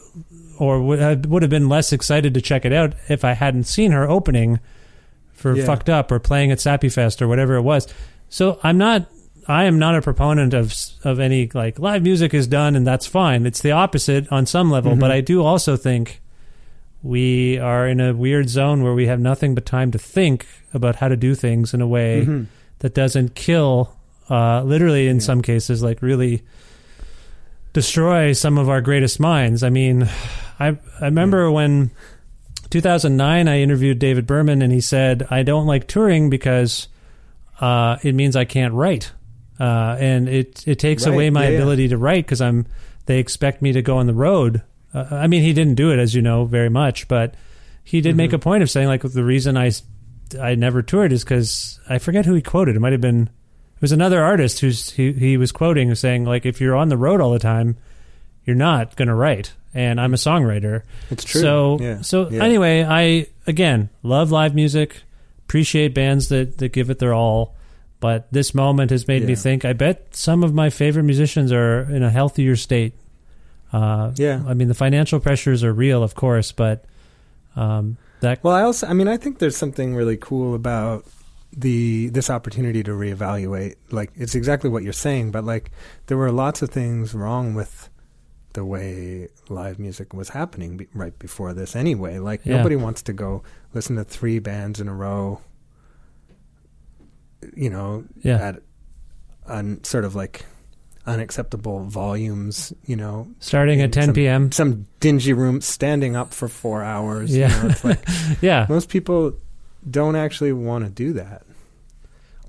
or would have, would have been less excited to check it out if I hadn't seen her opening for Yeah. fucked up or playing at Sappy Fest or whatever it was. So I'm not I am not a proponent of of any like live music is done and that's fine. It's the opposite on some level, Mhm. but I do also think we are in a weird zone where we have nothing but time to think about how to do things in a way Mhm. that doesn't kill uh, literally in some cases like really destroy some of our greatest minds. I mean, I I remember when 2009 I interviewed David Berman and he said I don't like touring because uh, it means I can't write, uh, and it it takes Right, away my yeah, yeah. ability to write because I'm they expect me to go on the road. Uh, I mean, he didn't do it as you know very much, but he did Mm-hmm. make a point of saying like the reason I, I never toured is because I forget who he quoted. It might have been it was another artist who's he, he was quoting saying like if you're on the road all the time, you're not going to write. And I'm a songwriter. It's true. So Yeah. so Yeah. anyway, I again love live music, appreciate bands that that give it their all. But this moment has made me think. I bet some of my favorite musicians are in a healthier state. Uh, Yeah. I mean the financial pressures are real, of course, but um, that Well, I also, I mean, I think there's something really cool about the this opportunity to reevaluate. Like, it's exactly what you're saying, but like, there were lots of things wrong with the way live music was happening be, right before this. Anyway, like, Yeah. nobody wants to go listen to three bands in a row. You know, Yeah. at un, sort of like unacceptable volumes. You know, starting at 10 some- p.m. some dingy room, standing up for four hours. Yeah. you know, it's like yeah. most people don't actually want to do that.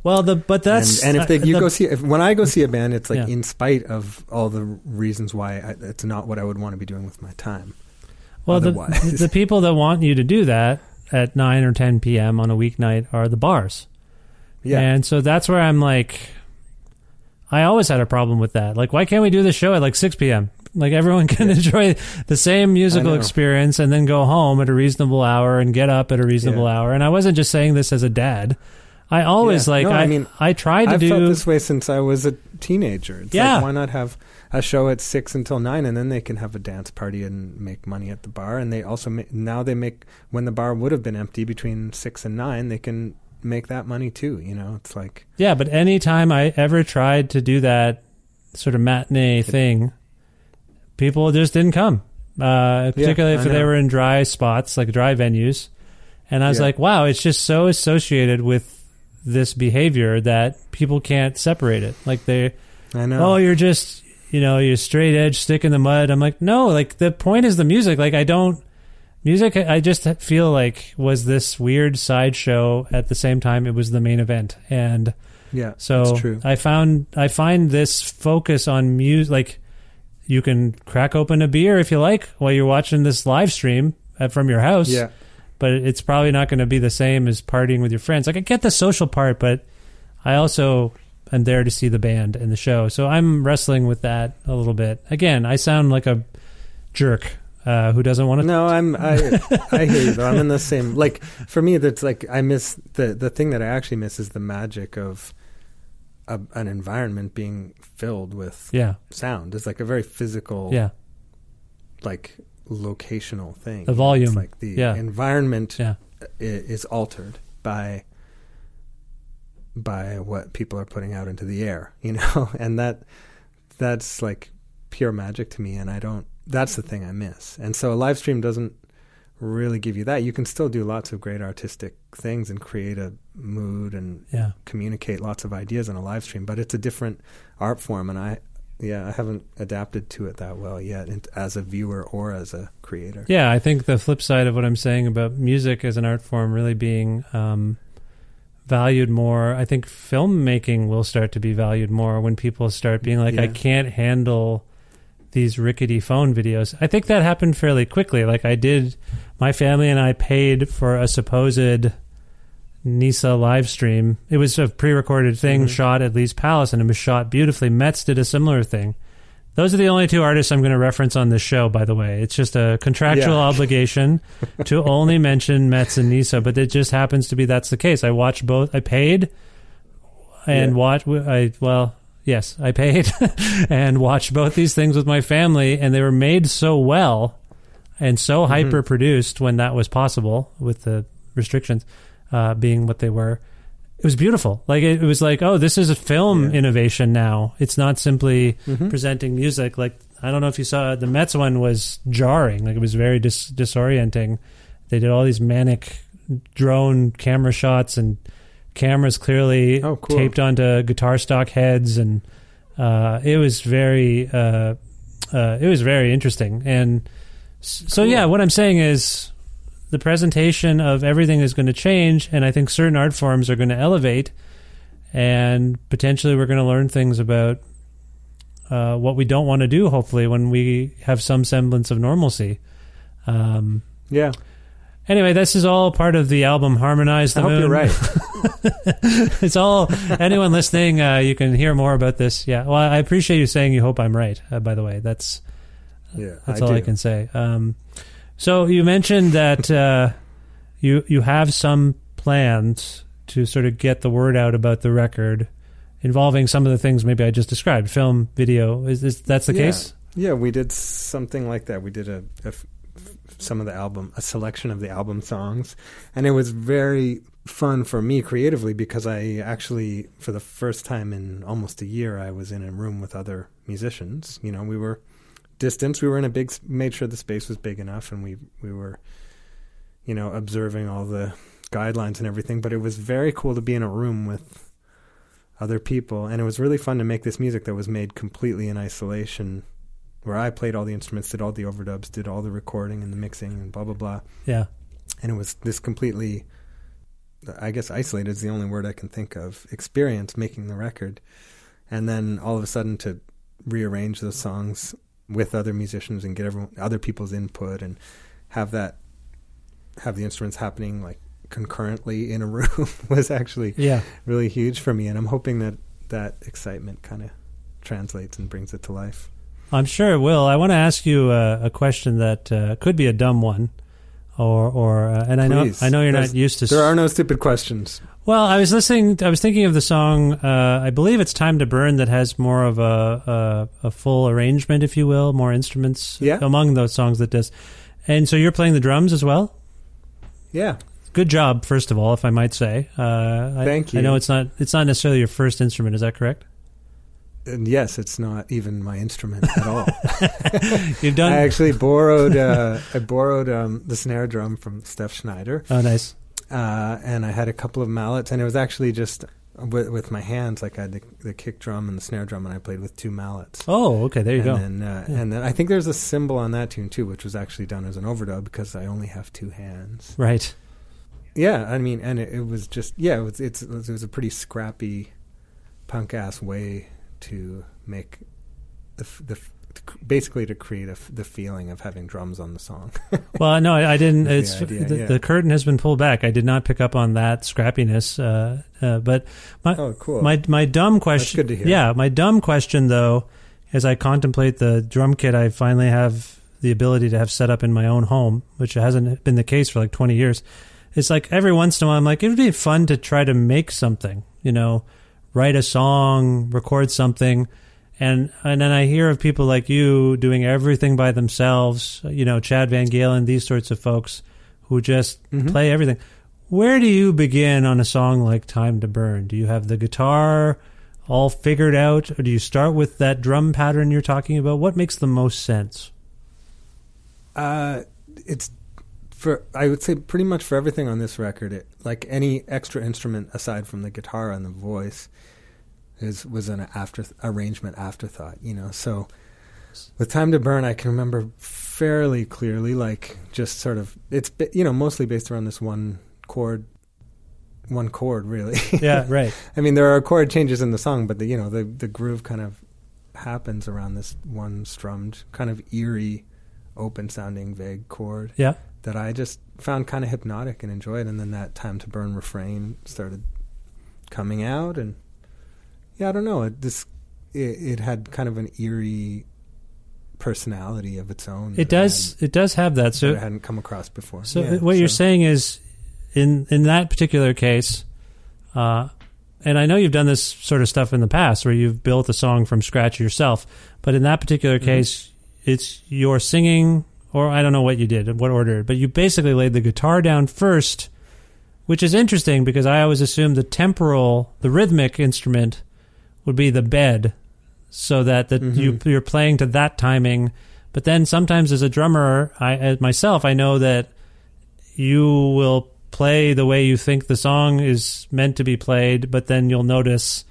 Well, the but that's and, and if they, uh, you the- go see if, when I go see a band, it's like Yeah. in spite of all the reasons why I, it's not what I would want to be doing with my time. Well, the, the people that want you to do that at 9 or 10 p.m. on a weeknight are the bars. Yeah, And so that's where I'm like, I always had a problem with that. Like, why can't we do the show at like 6 p.m.? Like, everyone can enjoy the same musical experience and then go home at a reasonable hour and get up at a reasonable Yeah. hour. And I wasn't just saying this as a dad. I always Yeah. like, No, I, I mean, I tried to I've do. felt this way since I was a teenager. It's Yeah. like, why not have a show at six until nine, and then they can have a dance party and make money at the bar. And they also ma- now they make when the bar would have been empty between six and nine, they can make that money too. You know, it's like Yeah, but anytime I ever tried to do that sort of matinee thing, people just didn't come. Uh, particularly I if they were in dry spots, like dry venues. And I was Yeah. like, wow, it's just so associated with this behavior that people can't separate it. Like they, I know. oh, you're just, you know, you're straight edge, stick in the mud. I'm like, no, like the point is the music. Like I don't, music, I just feel like was this weird sideshow at the same time it was the main event. And, yeah, so. I found I find this focus on music like you can crack open a beer if you like while you're watching this live stream from your house. yeah. But it's probably not going to be the same as partying with your friends. Like I get the social part, but I also am there to see the band and the show. So I'm wrestling with that a little bit. Again, I sound like a jerk uh, who doesn't want to. No, I'm I I hear you though. I'm in the same like for me that's like I miss the the thing that I actually miss is the magic of a, an environment being filled with Yeah, sound. It's like a very physical yeah, like locational thing. The volume. It's like the Yeah. environment yeah. i- is altered by by what people are putting out into the air, you know, and that that's like pure magic to me, and I don't. That's the thing I miss, and so a live stream doesn't really give you that. You can still do lots of great artistic things and create a mood and Yeah. communicate lots of ideas on a live stream, but it's a different art form, and I. Yeah, I haven't adapted to it that well yet, as a viewer or as a creator. Yeah, I think the flip side of what I'm saying about music as an art form really being um, valued more, I think filmmaking will start to be valued more when people start being like, I can't handle these rickety phone videos. I think that happened fairly quickly. Like I did, my family and I paid for a supposed Nisa live stream. It was a pre-recorded thing mm-hmm. shot at Lee's Palace, and it was shot beautifully. Metz did a similar thing. Those are the only two artists I'm going to reference on this show. By the way, it's just a contractual Yeah. obligation to only mention Metz and Nisa, but it just happens to be that's the case. I watched both. I paid and Yeah. watched. I well, yes, I paid and watched both these things with my family, and they were made so well and so Mm-hmm. hyper produced when that was possible with the restrictions uh, being what they were. It was beautiful. Like it, it was like, oh, this is a film Yeah. innovation now. It's not simply Mhm. presenting music. Like I don't know if you saw the Metz one was jarring. Like it was very dis- disorienting. They did all these manic drone camera shots and cameras clearly Oh, cool. taped onto guitar stock heads, and uh, it was very uh, uh, it was very interesting. And so Cool. yeah, what I'm saying is the presentation of everything is going to change, and I think certain art forms are going to elevate. and potentially we're going to learn things about uh, what we don't want to do. Hopefully, when we have some semblance of normalcy. Um, Yeah. Anyway, this is all part of the album "Harmonize the I hope Moon." you're right. it's all anyone listening. Uh, you can hear more about this. Yeah. Well, I appreciate you saying you hope I'm right. Uh, by the way, that's Yeah. that's I all I can say. Um, so you mentioned that uh, you you have some plans to sort of get the word out about the record, involving some of the things maybe I just described: film, video. Is, is that's the Yeah. case? Yeah, we did something like that. We did a, a some of the album, a selection of the album songs, and it was very fun for me creatively because I actually, for the first time in almost a year, I was in a room with other musicians. You know, we were distance. We were in a big, made sure the space was big enough, and we we were, you know, observing all the guidelines and everything. But it was very cool to be in a room with other people, and it was really fun to make this music that was made completely in isolation where I played all the instruments, did all the overdubs, did all the recording and the mixing and blah blah blah. Yeah. And it was this completely I guess isolated is the only word I can think of, experience making the record. And then all of a sudden to rearrange those songs with other musicians and get everyone other people's input and have that have the instruments happening like concurrently in a room was actually Yeah. really huge for me and I'm hoping that that excitement kind of translates and brings it to life. I'm sure it will. I want to ask you uh, a question that uh, could be a dumb one, or or uh, and I know I know you're There's- not used to. There are no stupid questions. Well, I was listening. I was thinking of the song. Uh, I believe it's "Time to Burn" that has more of a, a a full arrangement, if you will, more instruments. Yeah. Among those songs that does, and so you're playing the drums as well. Yeah. Good job, first of all, if I might say. Uh, I, Thank I you. know it's not it's not necessarily your first instrument. Is that correct? And yes, it's not even my instrument at all. You've done. I actually borrowed uh, I borrowed um, the snare drum from Steph Schneider, oh, nice. uh, and I had a couple of mallets, and it was actually just with, with my hands. Like I had the, the kick drum and the snare drum, and I played with two mallets. Oh, okay. There you and go. Then, uh, Yeah. And then I think there's a cymbal on that tune too, which was actually done as an overdub because I only have two hands. right. Yeah, I mean, and it, it was just yeah, it was it's it was a pretty scrappy, punk ass way to make the the basically to create a the feeling of having drums on the song. Well, no, I, I didn't. It's the idea, the, yeah. the curtain has been pulled back. I did not pick up on that scrappiness. Uh, uh, but my oh, cool. my my dumb question. good to hear. Yeah, my dumb question though, as I contemplate the drum kit, I finally have the ability to have set up in my own home, which hasn't been the case for like twenty years. It's like every once in a while, I'm like, it would be fun to try to make something. You know, write a song, record something. And and then I hear of people like you doing everything by themselves, you know, Chad VanGaalen, these sorts of folks who just Mhm. play everything. Where do you begin on a song like Time to Burn? Do you have the guitar all figured out or do you start with that drum pattern you're talking about? What makes the most sense? Uh, it's for I would say pretty much for everything on this record. It, like any extra instrument aside from the guitar and the voice, is was an after arrangement afterthought. You know, so with "Time to Burn," I can remember fairly clearly, like just sort of it's you know mostly based around this one chord, one chord really. Yeah, right. I mean, there are chord changes in the song, but the you know the the groove kind of happens around this one strummed, kind of eerie, open sounding, vague chord Yeah. That I just found kind of hypnotic and enjoyed. And then that time to burn refrain started coming out, and yeah, I don't know. It this it, it had kind of an eerie personality of its own. It does it does have that. had- So that I hadn't come across before. So Yeah, what you're saying is, in in that particular case, uh, and I know you've done this sort of stuff in the past where you've built a song from scratch yourself, but in that particular Mhm. case, it's your singing, or I don't know what you did, in what order, but you basically laid the guitar down first, which is interesting because I always assumed the temporal, the rhythmic instrument would be the bed, so that that you Mhm. you're playing to that timing. But then sometimes as a drummer, I as myself, I know that you will play the way you think the song is meant to be played, but then you'll notice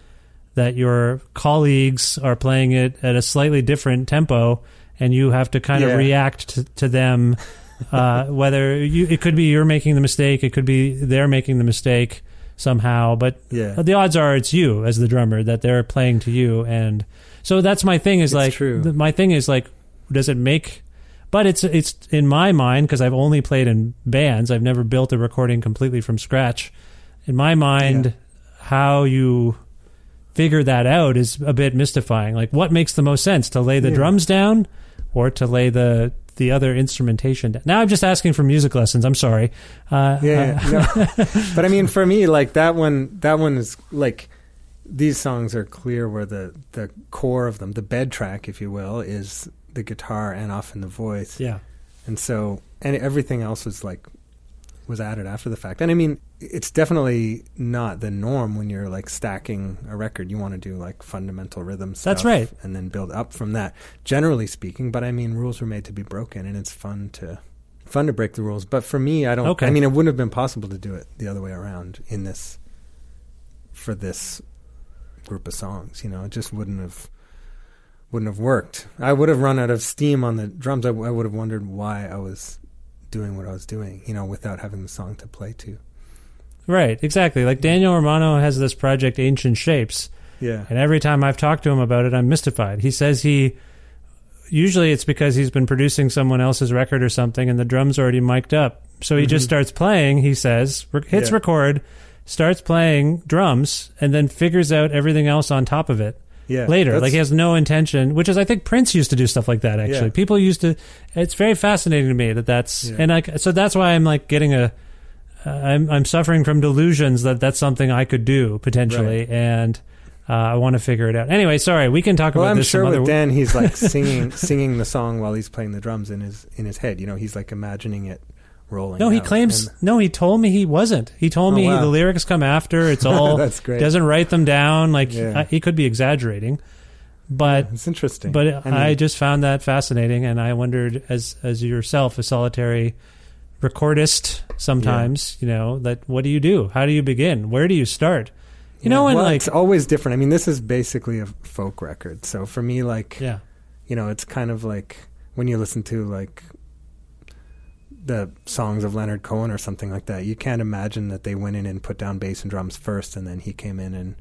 that your colleagues are playing it at a slightly different tempo, and you have to kind Yeah. of react to, to them. uh, whether you, it could be you're making the mistake, it could be they're making the mistake. somehow. But Yeah. the odds are it's you as the drummer that they're playing to you, and so that's my thing. Is It's like true. th- my thing is like, does it make? But it's it's in my mind because I've only played in bands. I've never built a recording completely from scratch. In my mind, Yeah. how you figure that out is a bit mystifying. Like, what makes the most sense to lay the Yeah. drums down or to lay the the other instrumentation down? Now I'm just asking for music lessons. I'm sorry. Uh, Yeah, uh, no. but I mean, for me, like that one, that one is like these songs are clear where the the core of them, the bed track, if you will, is the guitar and often the voice, yeah. and so and everything else is like was added after the fact. And I mean, it's definitely not the norm when you're like stacking a record. You want to do like fundamental rhythm stuff. That's right. and then build up from that. Generally speaking, but I mean, rules were made to be broken, and it's fun to fun to break the rules. But for me, I don't. Okay. I mean, it wouldn't have been possible to do it the other way around in this for this group of songs. You know, it just wouldn't have wouldn't have worked. I would have run out of steam on the drums. I, I would have wondered why I was doing what I was doing. You know, without having the song to play to. Right, exactly. Like Daniel Romano has this project, Ancient Shapes, Yeah. and every time I've talked to him about it, I'm mystified. He says he usually it's because he's been producing someone else's record or something, and the drums already mic'd up. So he just Mhm. starts playing. He says, hits Yeah. record, starts playing drums, and then figures out everything else on top of it. Yeah. later. Like he has no intention, which is I think Prince used to do stuff like that. Actually, Yeah. people used to. It's very fascinating to me that that's Yeah. and like so that's why I'm like getting a. Uh, I'm I'm suffering from delusions that that's something I could do potentially, Right. and uh, I want to figure it out. Anyway, sorry, we can talk well, about I'm this sure some with other. Dan, he's like singing singing the song while he's playing the drums in his in his head. You know, he's like imagining it rolling. no, he out. claims. And- No, he told me he wasn't. He told Oh, me wow. the lyrics come after. It's all. That's great. Doesn't write them down. Like Yeah. uh, he could be exaggerating, but it's interesting. But I, mean, just found that fascinating, and I wondered, as as yourself, a solitary recordist, sometimes you know that what do you do? How do you begin? Where do you start? You know, and well, like it's always different. I mean, this is basically a folk record, so for me, like, yeah, you know, it's kind of like when you listen to like the songs of Leonard Cohen or something like that. You can't imagine that they went in and put down bass and drums first, and then he came in and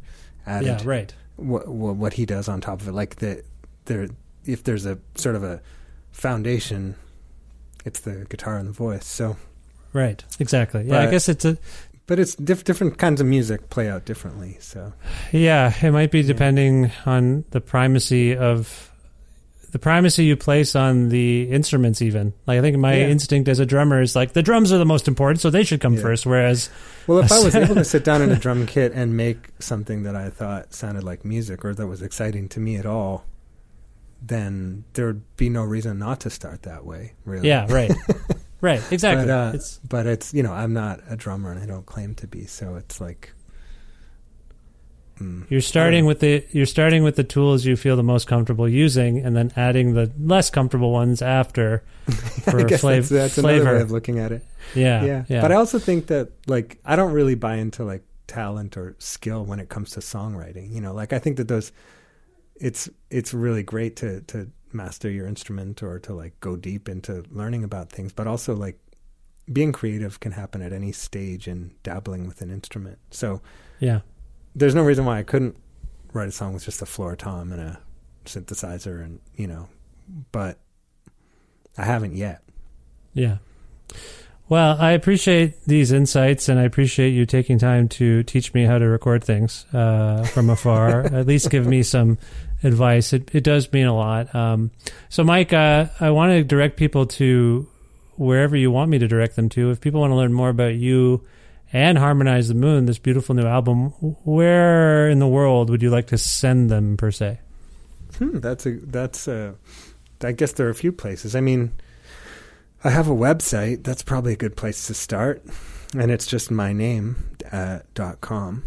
added yeah, right, what what, what he does on top of it. Like the there, if there's a sort of a foundation, it's the guitar and the voice. So, right, exactly. Yeah, I guess it's a but it's diff- different kinds of music play out differently. So, yeah. It might be depending on the primacy of the primacy you place on the instruments. Even like I think my Yeah. instinct as a drummer is like the drums are the most important, so they should come Yeah. first. Whereas well, if I was able to sit down in a drum kit and make something that I thought sounded like music or that was exciting to me at all, then there would be no reason not to start that way. Really, yeah, right, right, exactly. But, uh, it's but it's you know I'm not a drummer and I don't claim to be, so it's like mm, You're starting with the you're starting with the tools you feel the most comfortable using, and then adding the less comfortable ones after for I guess flav- that's, that's flavor. another way of looking at it. yeah, yeah. yeah, But I also think that like I don't really buy into like talent or skill when it comes to songwriting. You know, like I think that those it's it's really great to to master your instrument or to like go deep into learning about things, but also like being creative can happen at any stage in dabbling with an instrument. So yeah, there's no reason why I couldn't write a song with just a floor tom and a synthesizer and you know, but I haven't yet. yeah. Well, I appreciate these insights, and I appreciate you taking time to teach me how to record things uh, from afar. At least give me some advice. It, it does mean a lot. Um, so, Mike, uh, I want to direct people to wherever you want me to direct them to. If people want to learn more about you and Harmonize the Moon, this beautiful new album, where in the world would you like to send them per se? Hmm, that's a that's a. I guess there are a few places. I mean, I have a website. That's probably a good place to start, and it's just my name uh, dot com.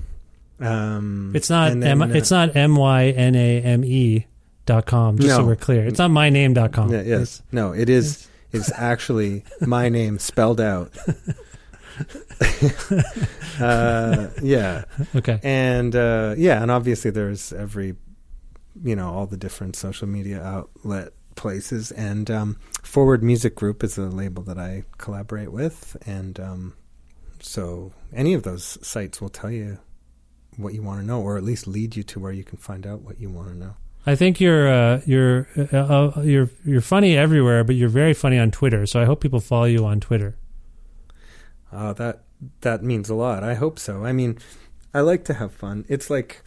Um, It's not then, M- uh, it's not M Y N A M E dot com. Just so we're clear, it's not my name dot com. Yes, no, it is. It's actually my name spelled out. uh, yeah, Okay. and uh, yeah, and obviously there's every, you know, all the different social media outlet places, and um, Forward Music Group is a label that I collaborate with, and um, so any of those sites will tell you what you want to know, or at least lead you to where you can find out what you want to know. I think you're uh, you're uh, uh, you're you're funny everywhere, but you're very funny on Twitter. So I hope people follow you on Twitter. Uh, that that means a lot. I hope so. I mean, I like to have fun. It's like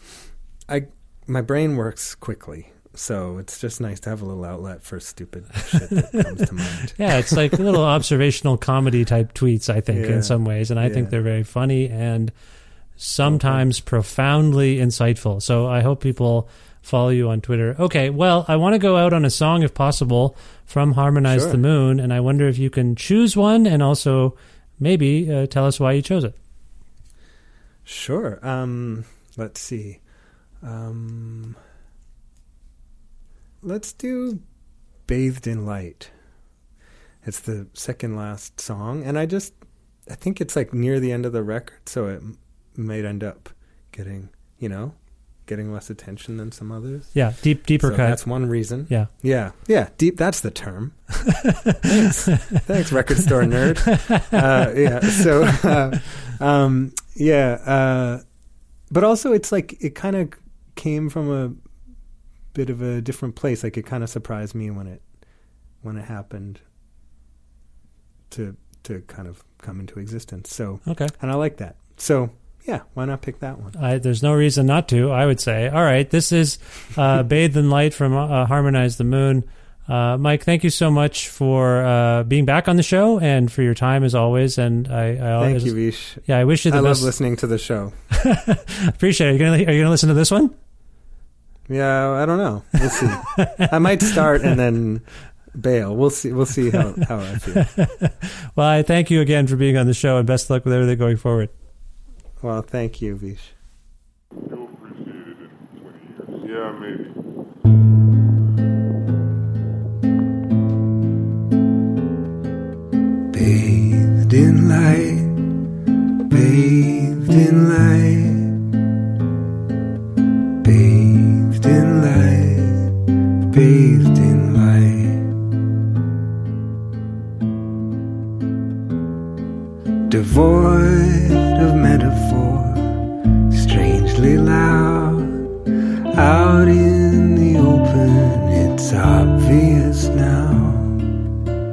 I my brain works quickly, so it's just nice to have a little outlet for stupid shit that comes to mind. Yeah, it's like little observational comedy type tweets. I think Yeah. in some ways, and I think they're very funny and sometimes profoundly insightful. So I hope people follow you on Twitter. Okay, well, I want to go out on a song if possible from Harmonize Sure. the Moon, and I wonder if you can choose one and also maybe uh, tell us why you chose it. Sure. Um, let's see. Um, let's do "Bathed in Light." It's the second last song, and I just I think it's like near the end of the record, so it might end up getting you know getting less attention than some others. Yeah, deep deeper So cut. That's one reason. Yeah. Yeah, yeah, deep. That's the term. Thanks, thanks, record store nerd. Uh, yeah. So, uh, um, yeah, uh, but also it's like it kind of came from a bit of a different place. Like it kind of surprised me when it when it happened to to kind of come into existence. So, Okay. and I like that. So, yeah, why not pick that one? I, there's no reason not to. I would say. All right, this is uh, "Bathed in Light" from uh, "Harmonize the Moon." Uh, Mike, thank you so much for uh, being back on the show and for your time as always. And I, I Thank always, you, Vish. Yeah, I wish you the I love listening to the show. Appreciate it. Are you gonna Are you gonna listen to this one? Yeah, I don't know. We'll see. I might start and then bail. We'll see. We'll see how, how I feel. Well, I thank you again for being on the show and best of luck with everything going forward. Well, thank you, Vish. Yeah, maybe. Bathed in light, bathed in light, bathed in light, bathed in light. Devoid of metaphor, loud, out in the open, it's obvious now.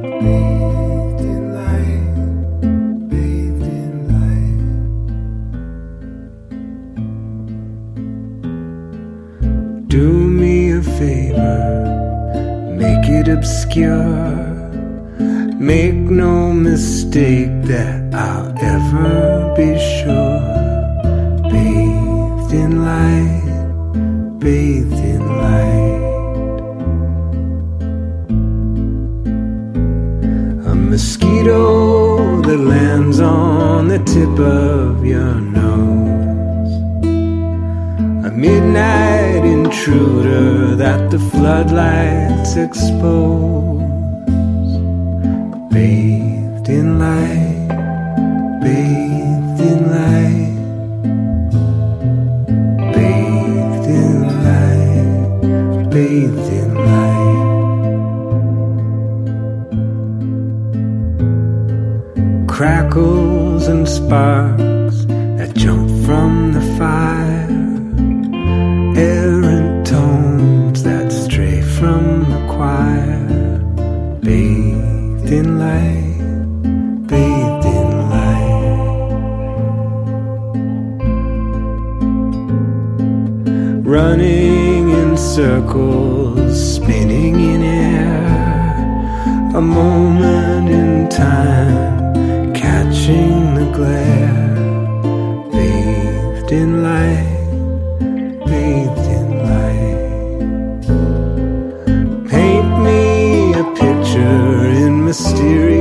Bathed in light, bathed in light. Do me a favor, make it obscure. Make no mistake that I'll ever be sure. On the tip of your nose. A midnight intruder that the floodlights expose. Bathed in light, sparks that jump from the fire. Errant tones that stray from the choir. Bathed in light, bathed in light. Running in circles, spinning in air. A moment in time, glare. Bathed in light, bathed in light. Paint me a picture in mysterious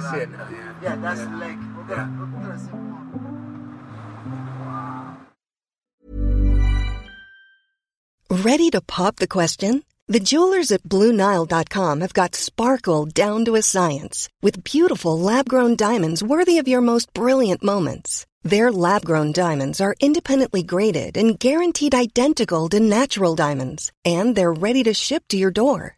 Michigan. Yeah, I see it now. Yeah. Yeah, that's the lake. We're gonna, we're gonna see more. Ready to pop the question? The jewelers at BlueNile.com have got sparkle down to a science with beautiful lab grown diamonds worthy of your most brilliant moments. Their lab grown diamonds are independently graded and guaranteed identical to natural diamonds, and they're ready to ship to your door.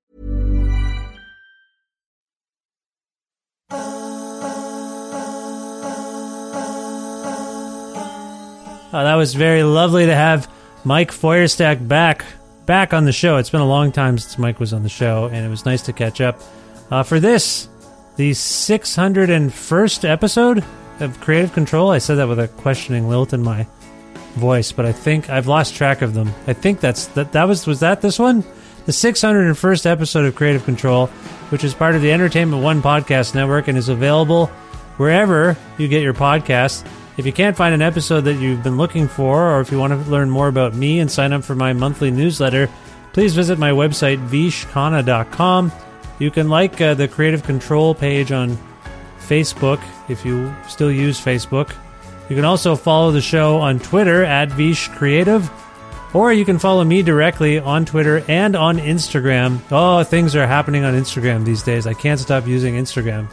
Uh, that was very lovely to have Mike Feuerstack back back on the show. It's been a long time since Mike was on the show, and it was nice to catch up. Uh, for this, the 601st episode of Kreative Kontrol. I said that with a questioning lilt in my voice, but I think I've lost track of them. I think that's that. That was was that this one, the 601st episode of Kreative Kontrol, which is part of the Entertainment One podcast network and is available wherever you get your podcasts. If you can't find an episode that you've been looking for, or if you want to learn more about me and sign up for my monthly newsletter, please visit my website, vishkhanna.com. You can like uh, the Kreative Kontrol page on Facebook if you still use Facebook. You can also follow the show on Twitter at Vish Creative, or you can follow me directly on Twitter and on Instagram. Oh, things are happening on Instagram these days. I can't stop using Instagram.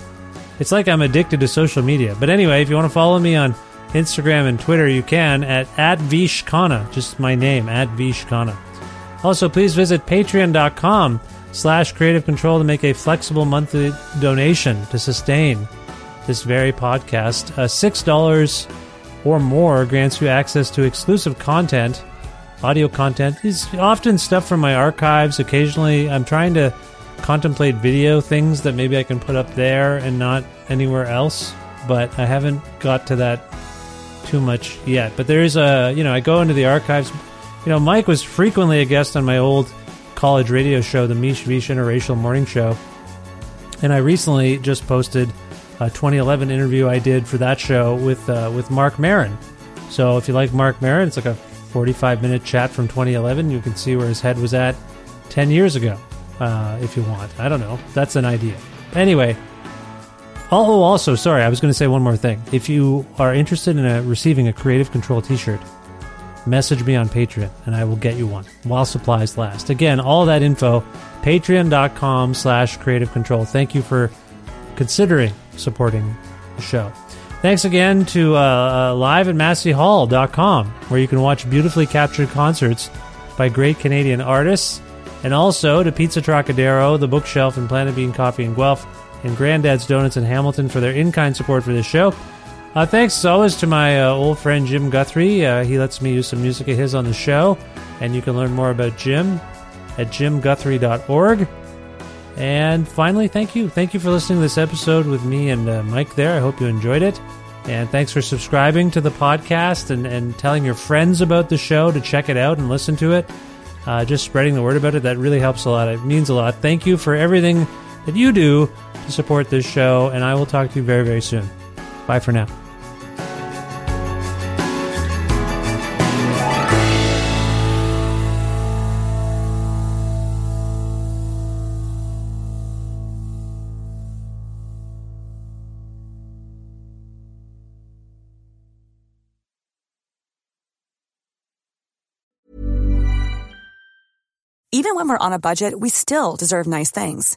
It's like I'm addicted to social media. But anyway, if you want to follow me on Instagram and Twitter, you can at, at Vishkhanna, just my name, at Vishkhanna. Also, please visit patreon.com slash kreative kontrol to make a flexible monthly donation to sustain this very podcast. Uh, $6 or more grants you access to exclusive content, audio content. is often stuff from my archives. Occasionally, I'm trying to contemplate video things that maybe I can put up there and not anywhere else, but I haven't got to that too much yet. But there is a, you know, I go into the archives. You know, Mike was frequently a guest on my old college radio show, the Mish Vish Interracial Morning Show. And I recently just posted a 2011 interview I did for that show with uh, with Marc Maron. So if you like Marc Maron, it's like a 45 minute chat from 2011. You can see where his head was at 10 years ago, uh, if you want. I don't know. That's an idea. Anyway, Oh, also, sorry, I was going to say one more thing. If you are interested in a, receiving a Kreative Kontrol T-shirt, message me on Patreon, and I will get you one while supplies last. Again, all that info, Patreon.com/slash Kreative Kontrol. Thank you for considering supporting the show. Thanks again to uh, uh, live at MasseyHall.com, where you can watch beautifully captured concerts by great Canadian artists, and also to Pizza Trocadero, The Bookshelf, and Planet Bean Coffee in Guelph and Granddad's Donuts in Hamilton for their in kind support for this show. Uh, thanks as always to my uh, old friend Jim Guthrie. Uh, he lets me use some music of his on the show, and you can learn more about Jim at jimguthrie.org. And finally, thank you. Thank you for listening to this episode with me and uh, Mike there. I hope you enjoyed it. And thanks for subscribing to the podcast and, and telling your friends about the show to check it out and listen to it. Uh, just spreading the word about it, that really helps a lot. It means a lot. Thank you for everything that you do to support this show, and I will talk to you very, very soon. Bye for now. Even when we're on a budget, we still deserve nice things.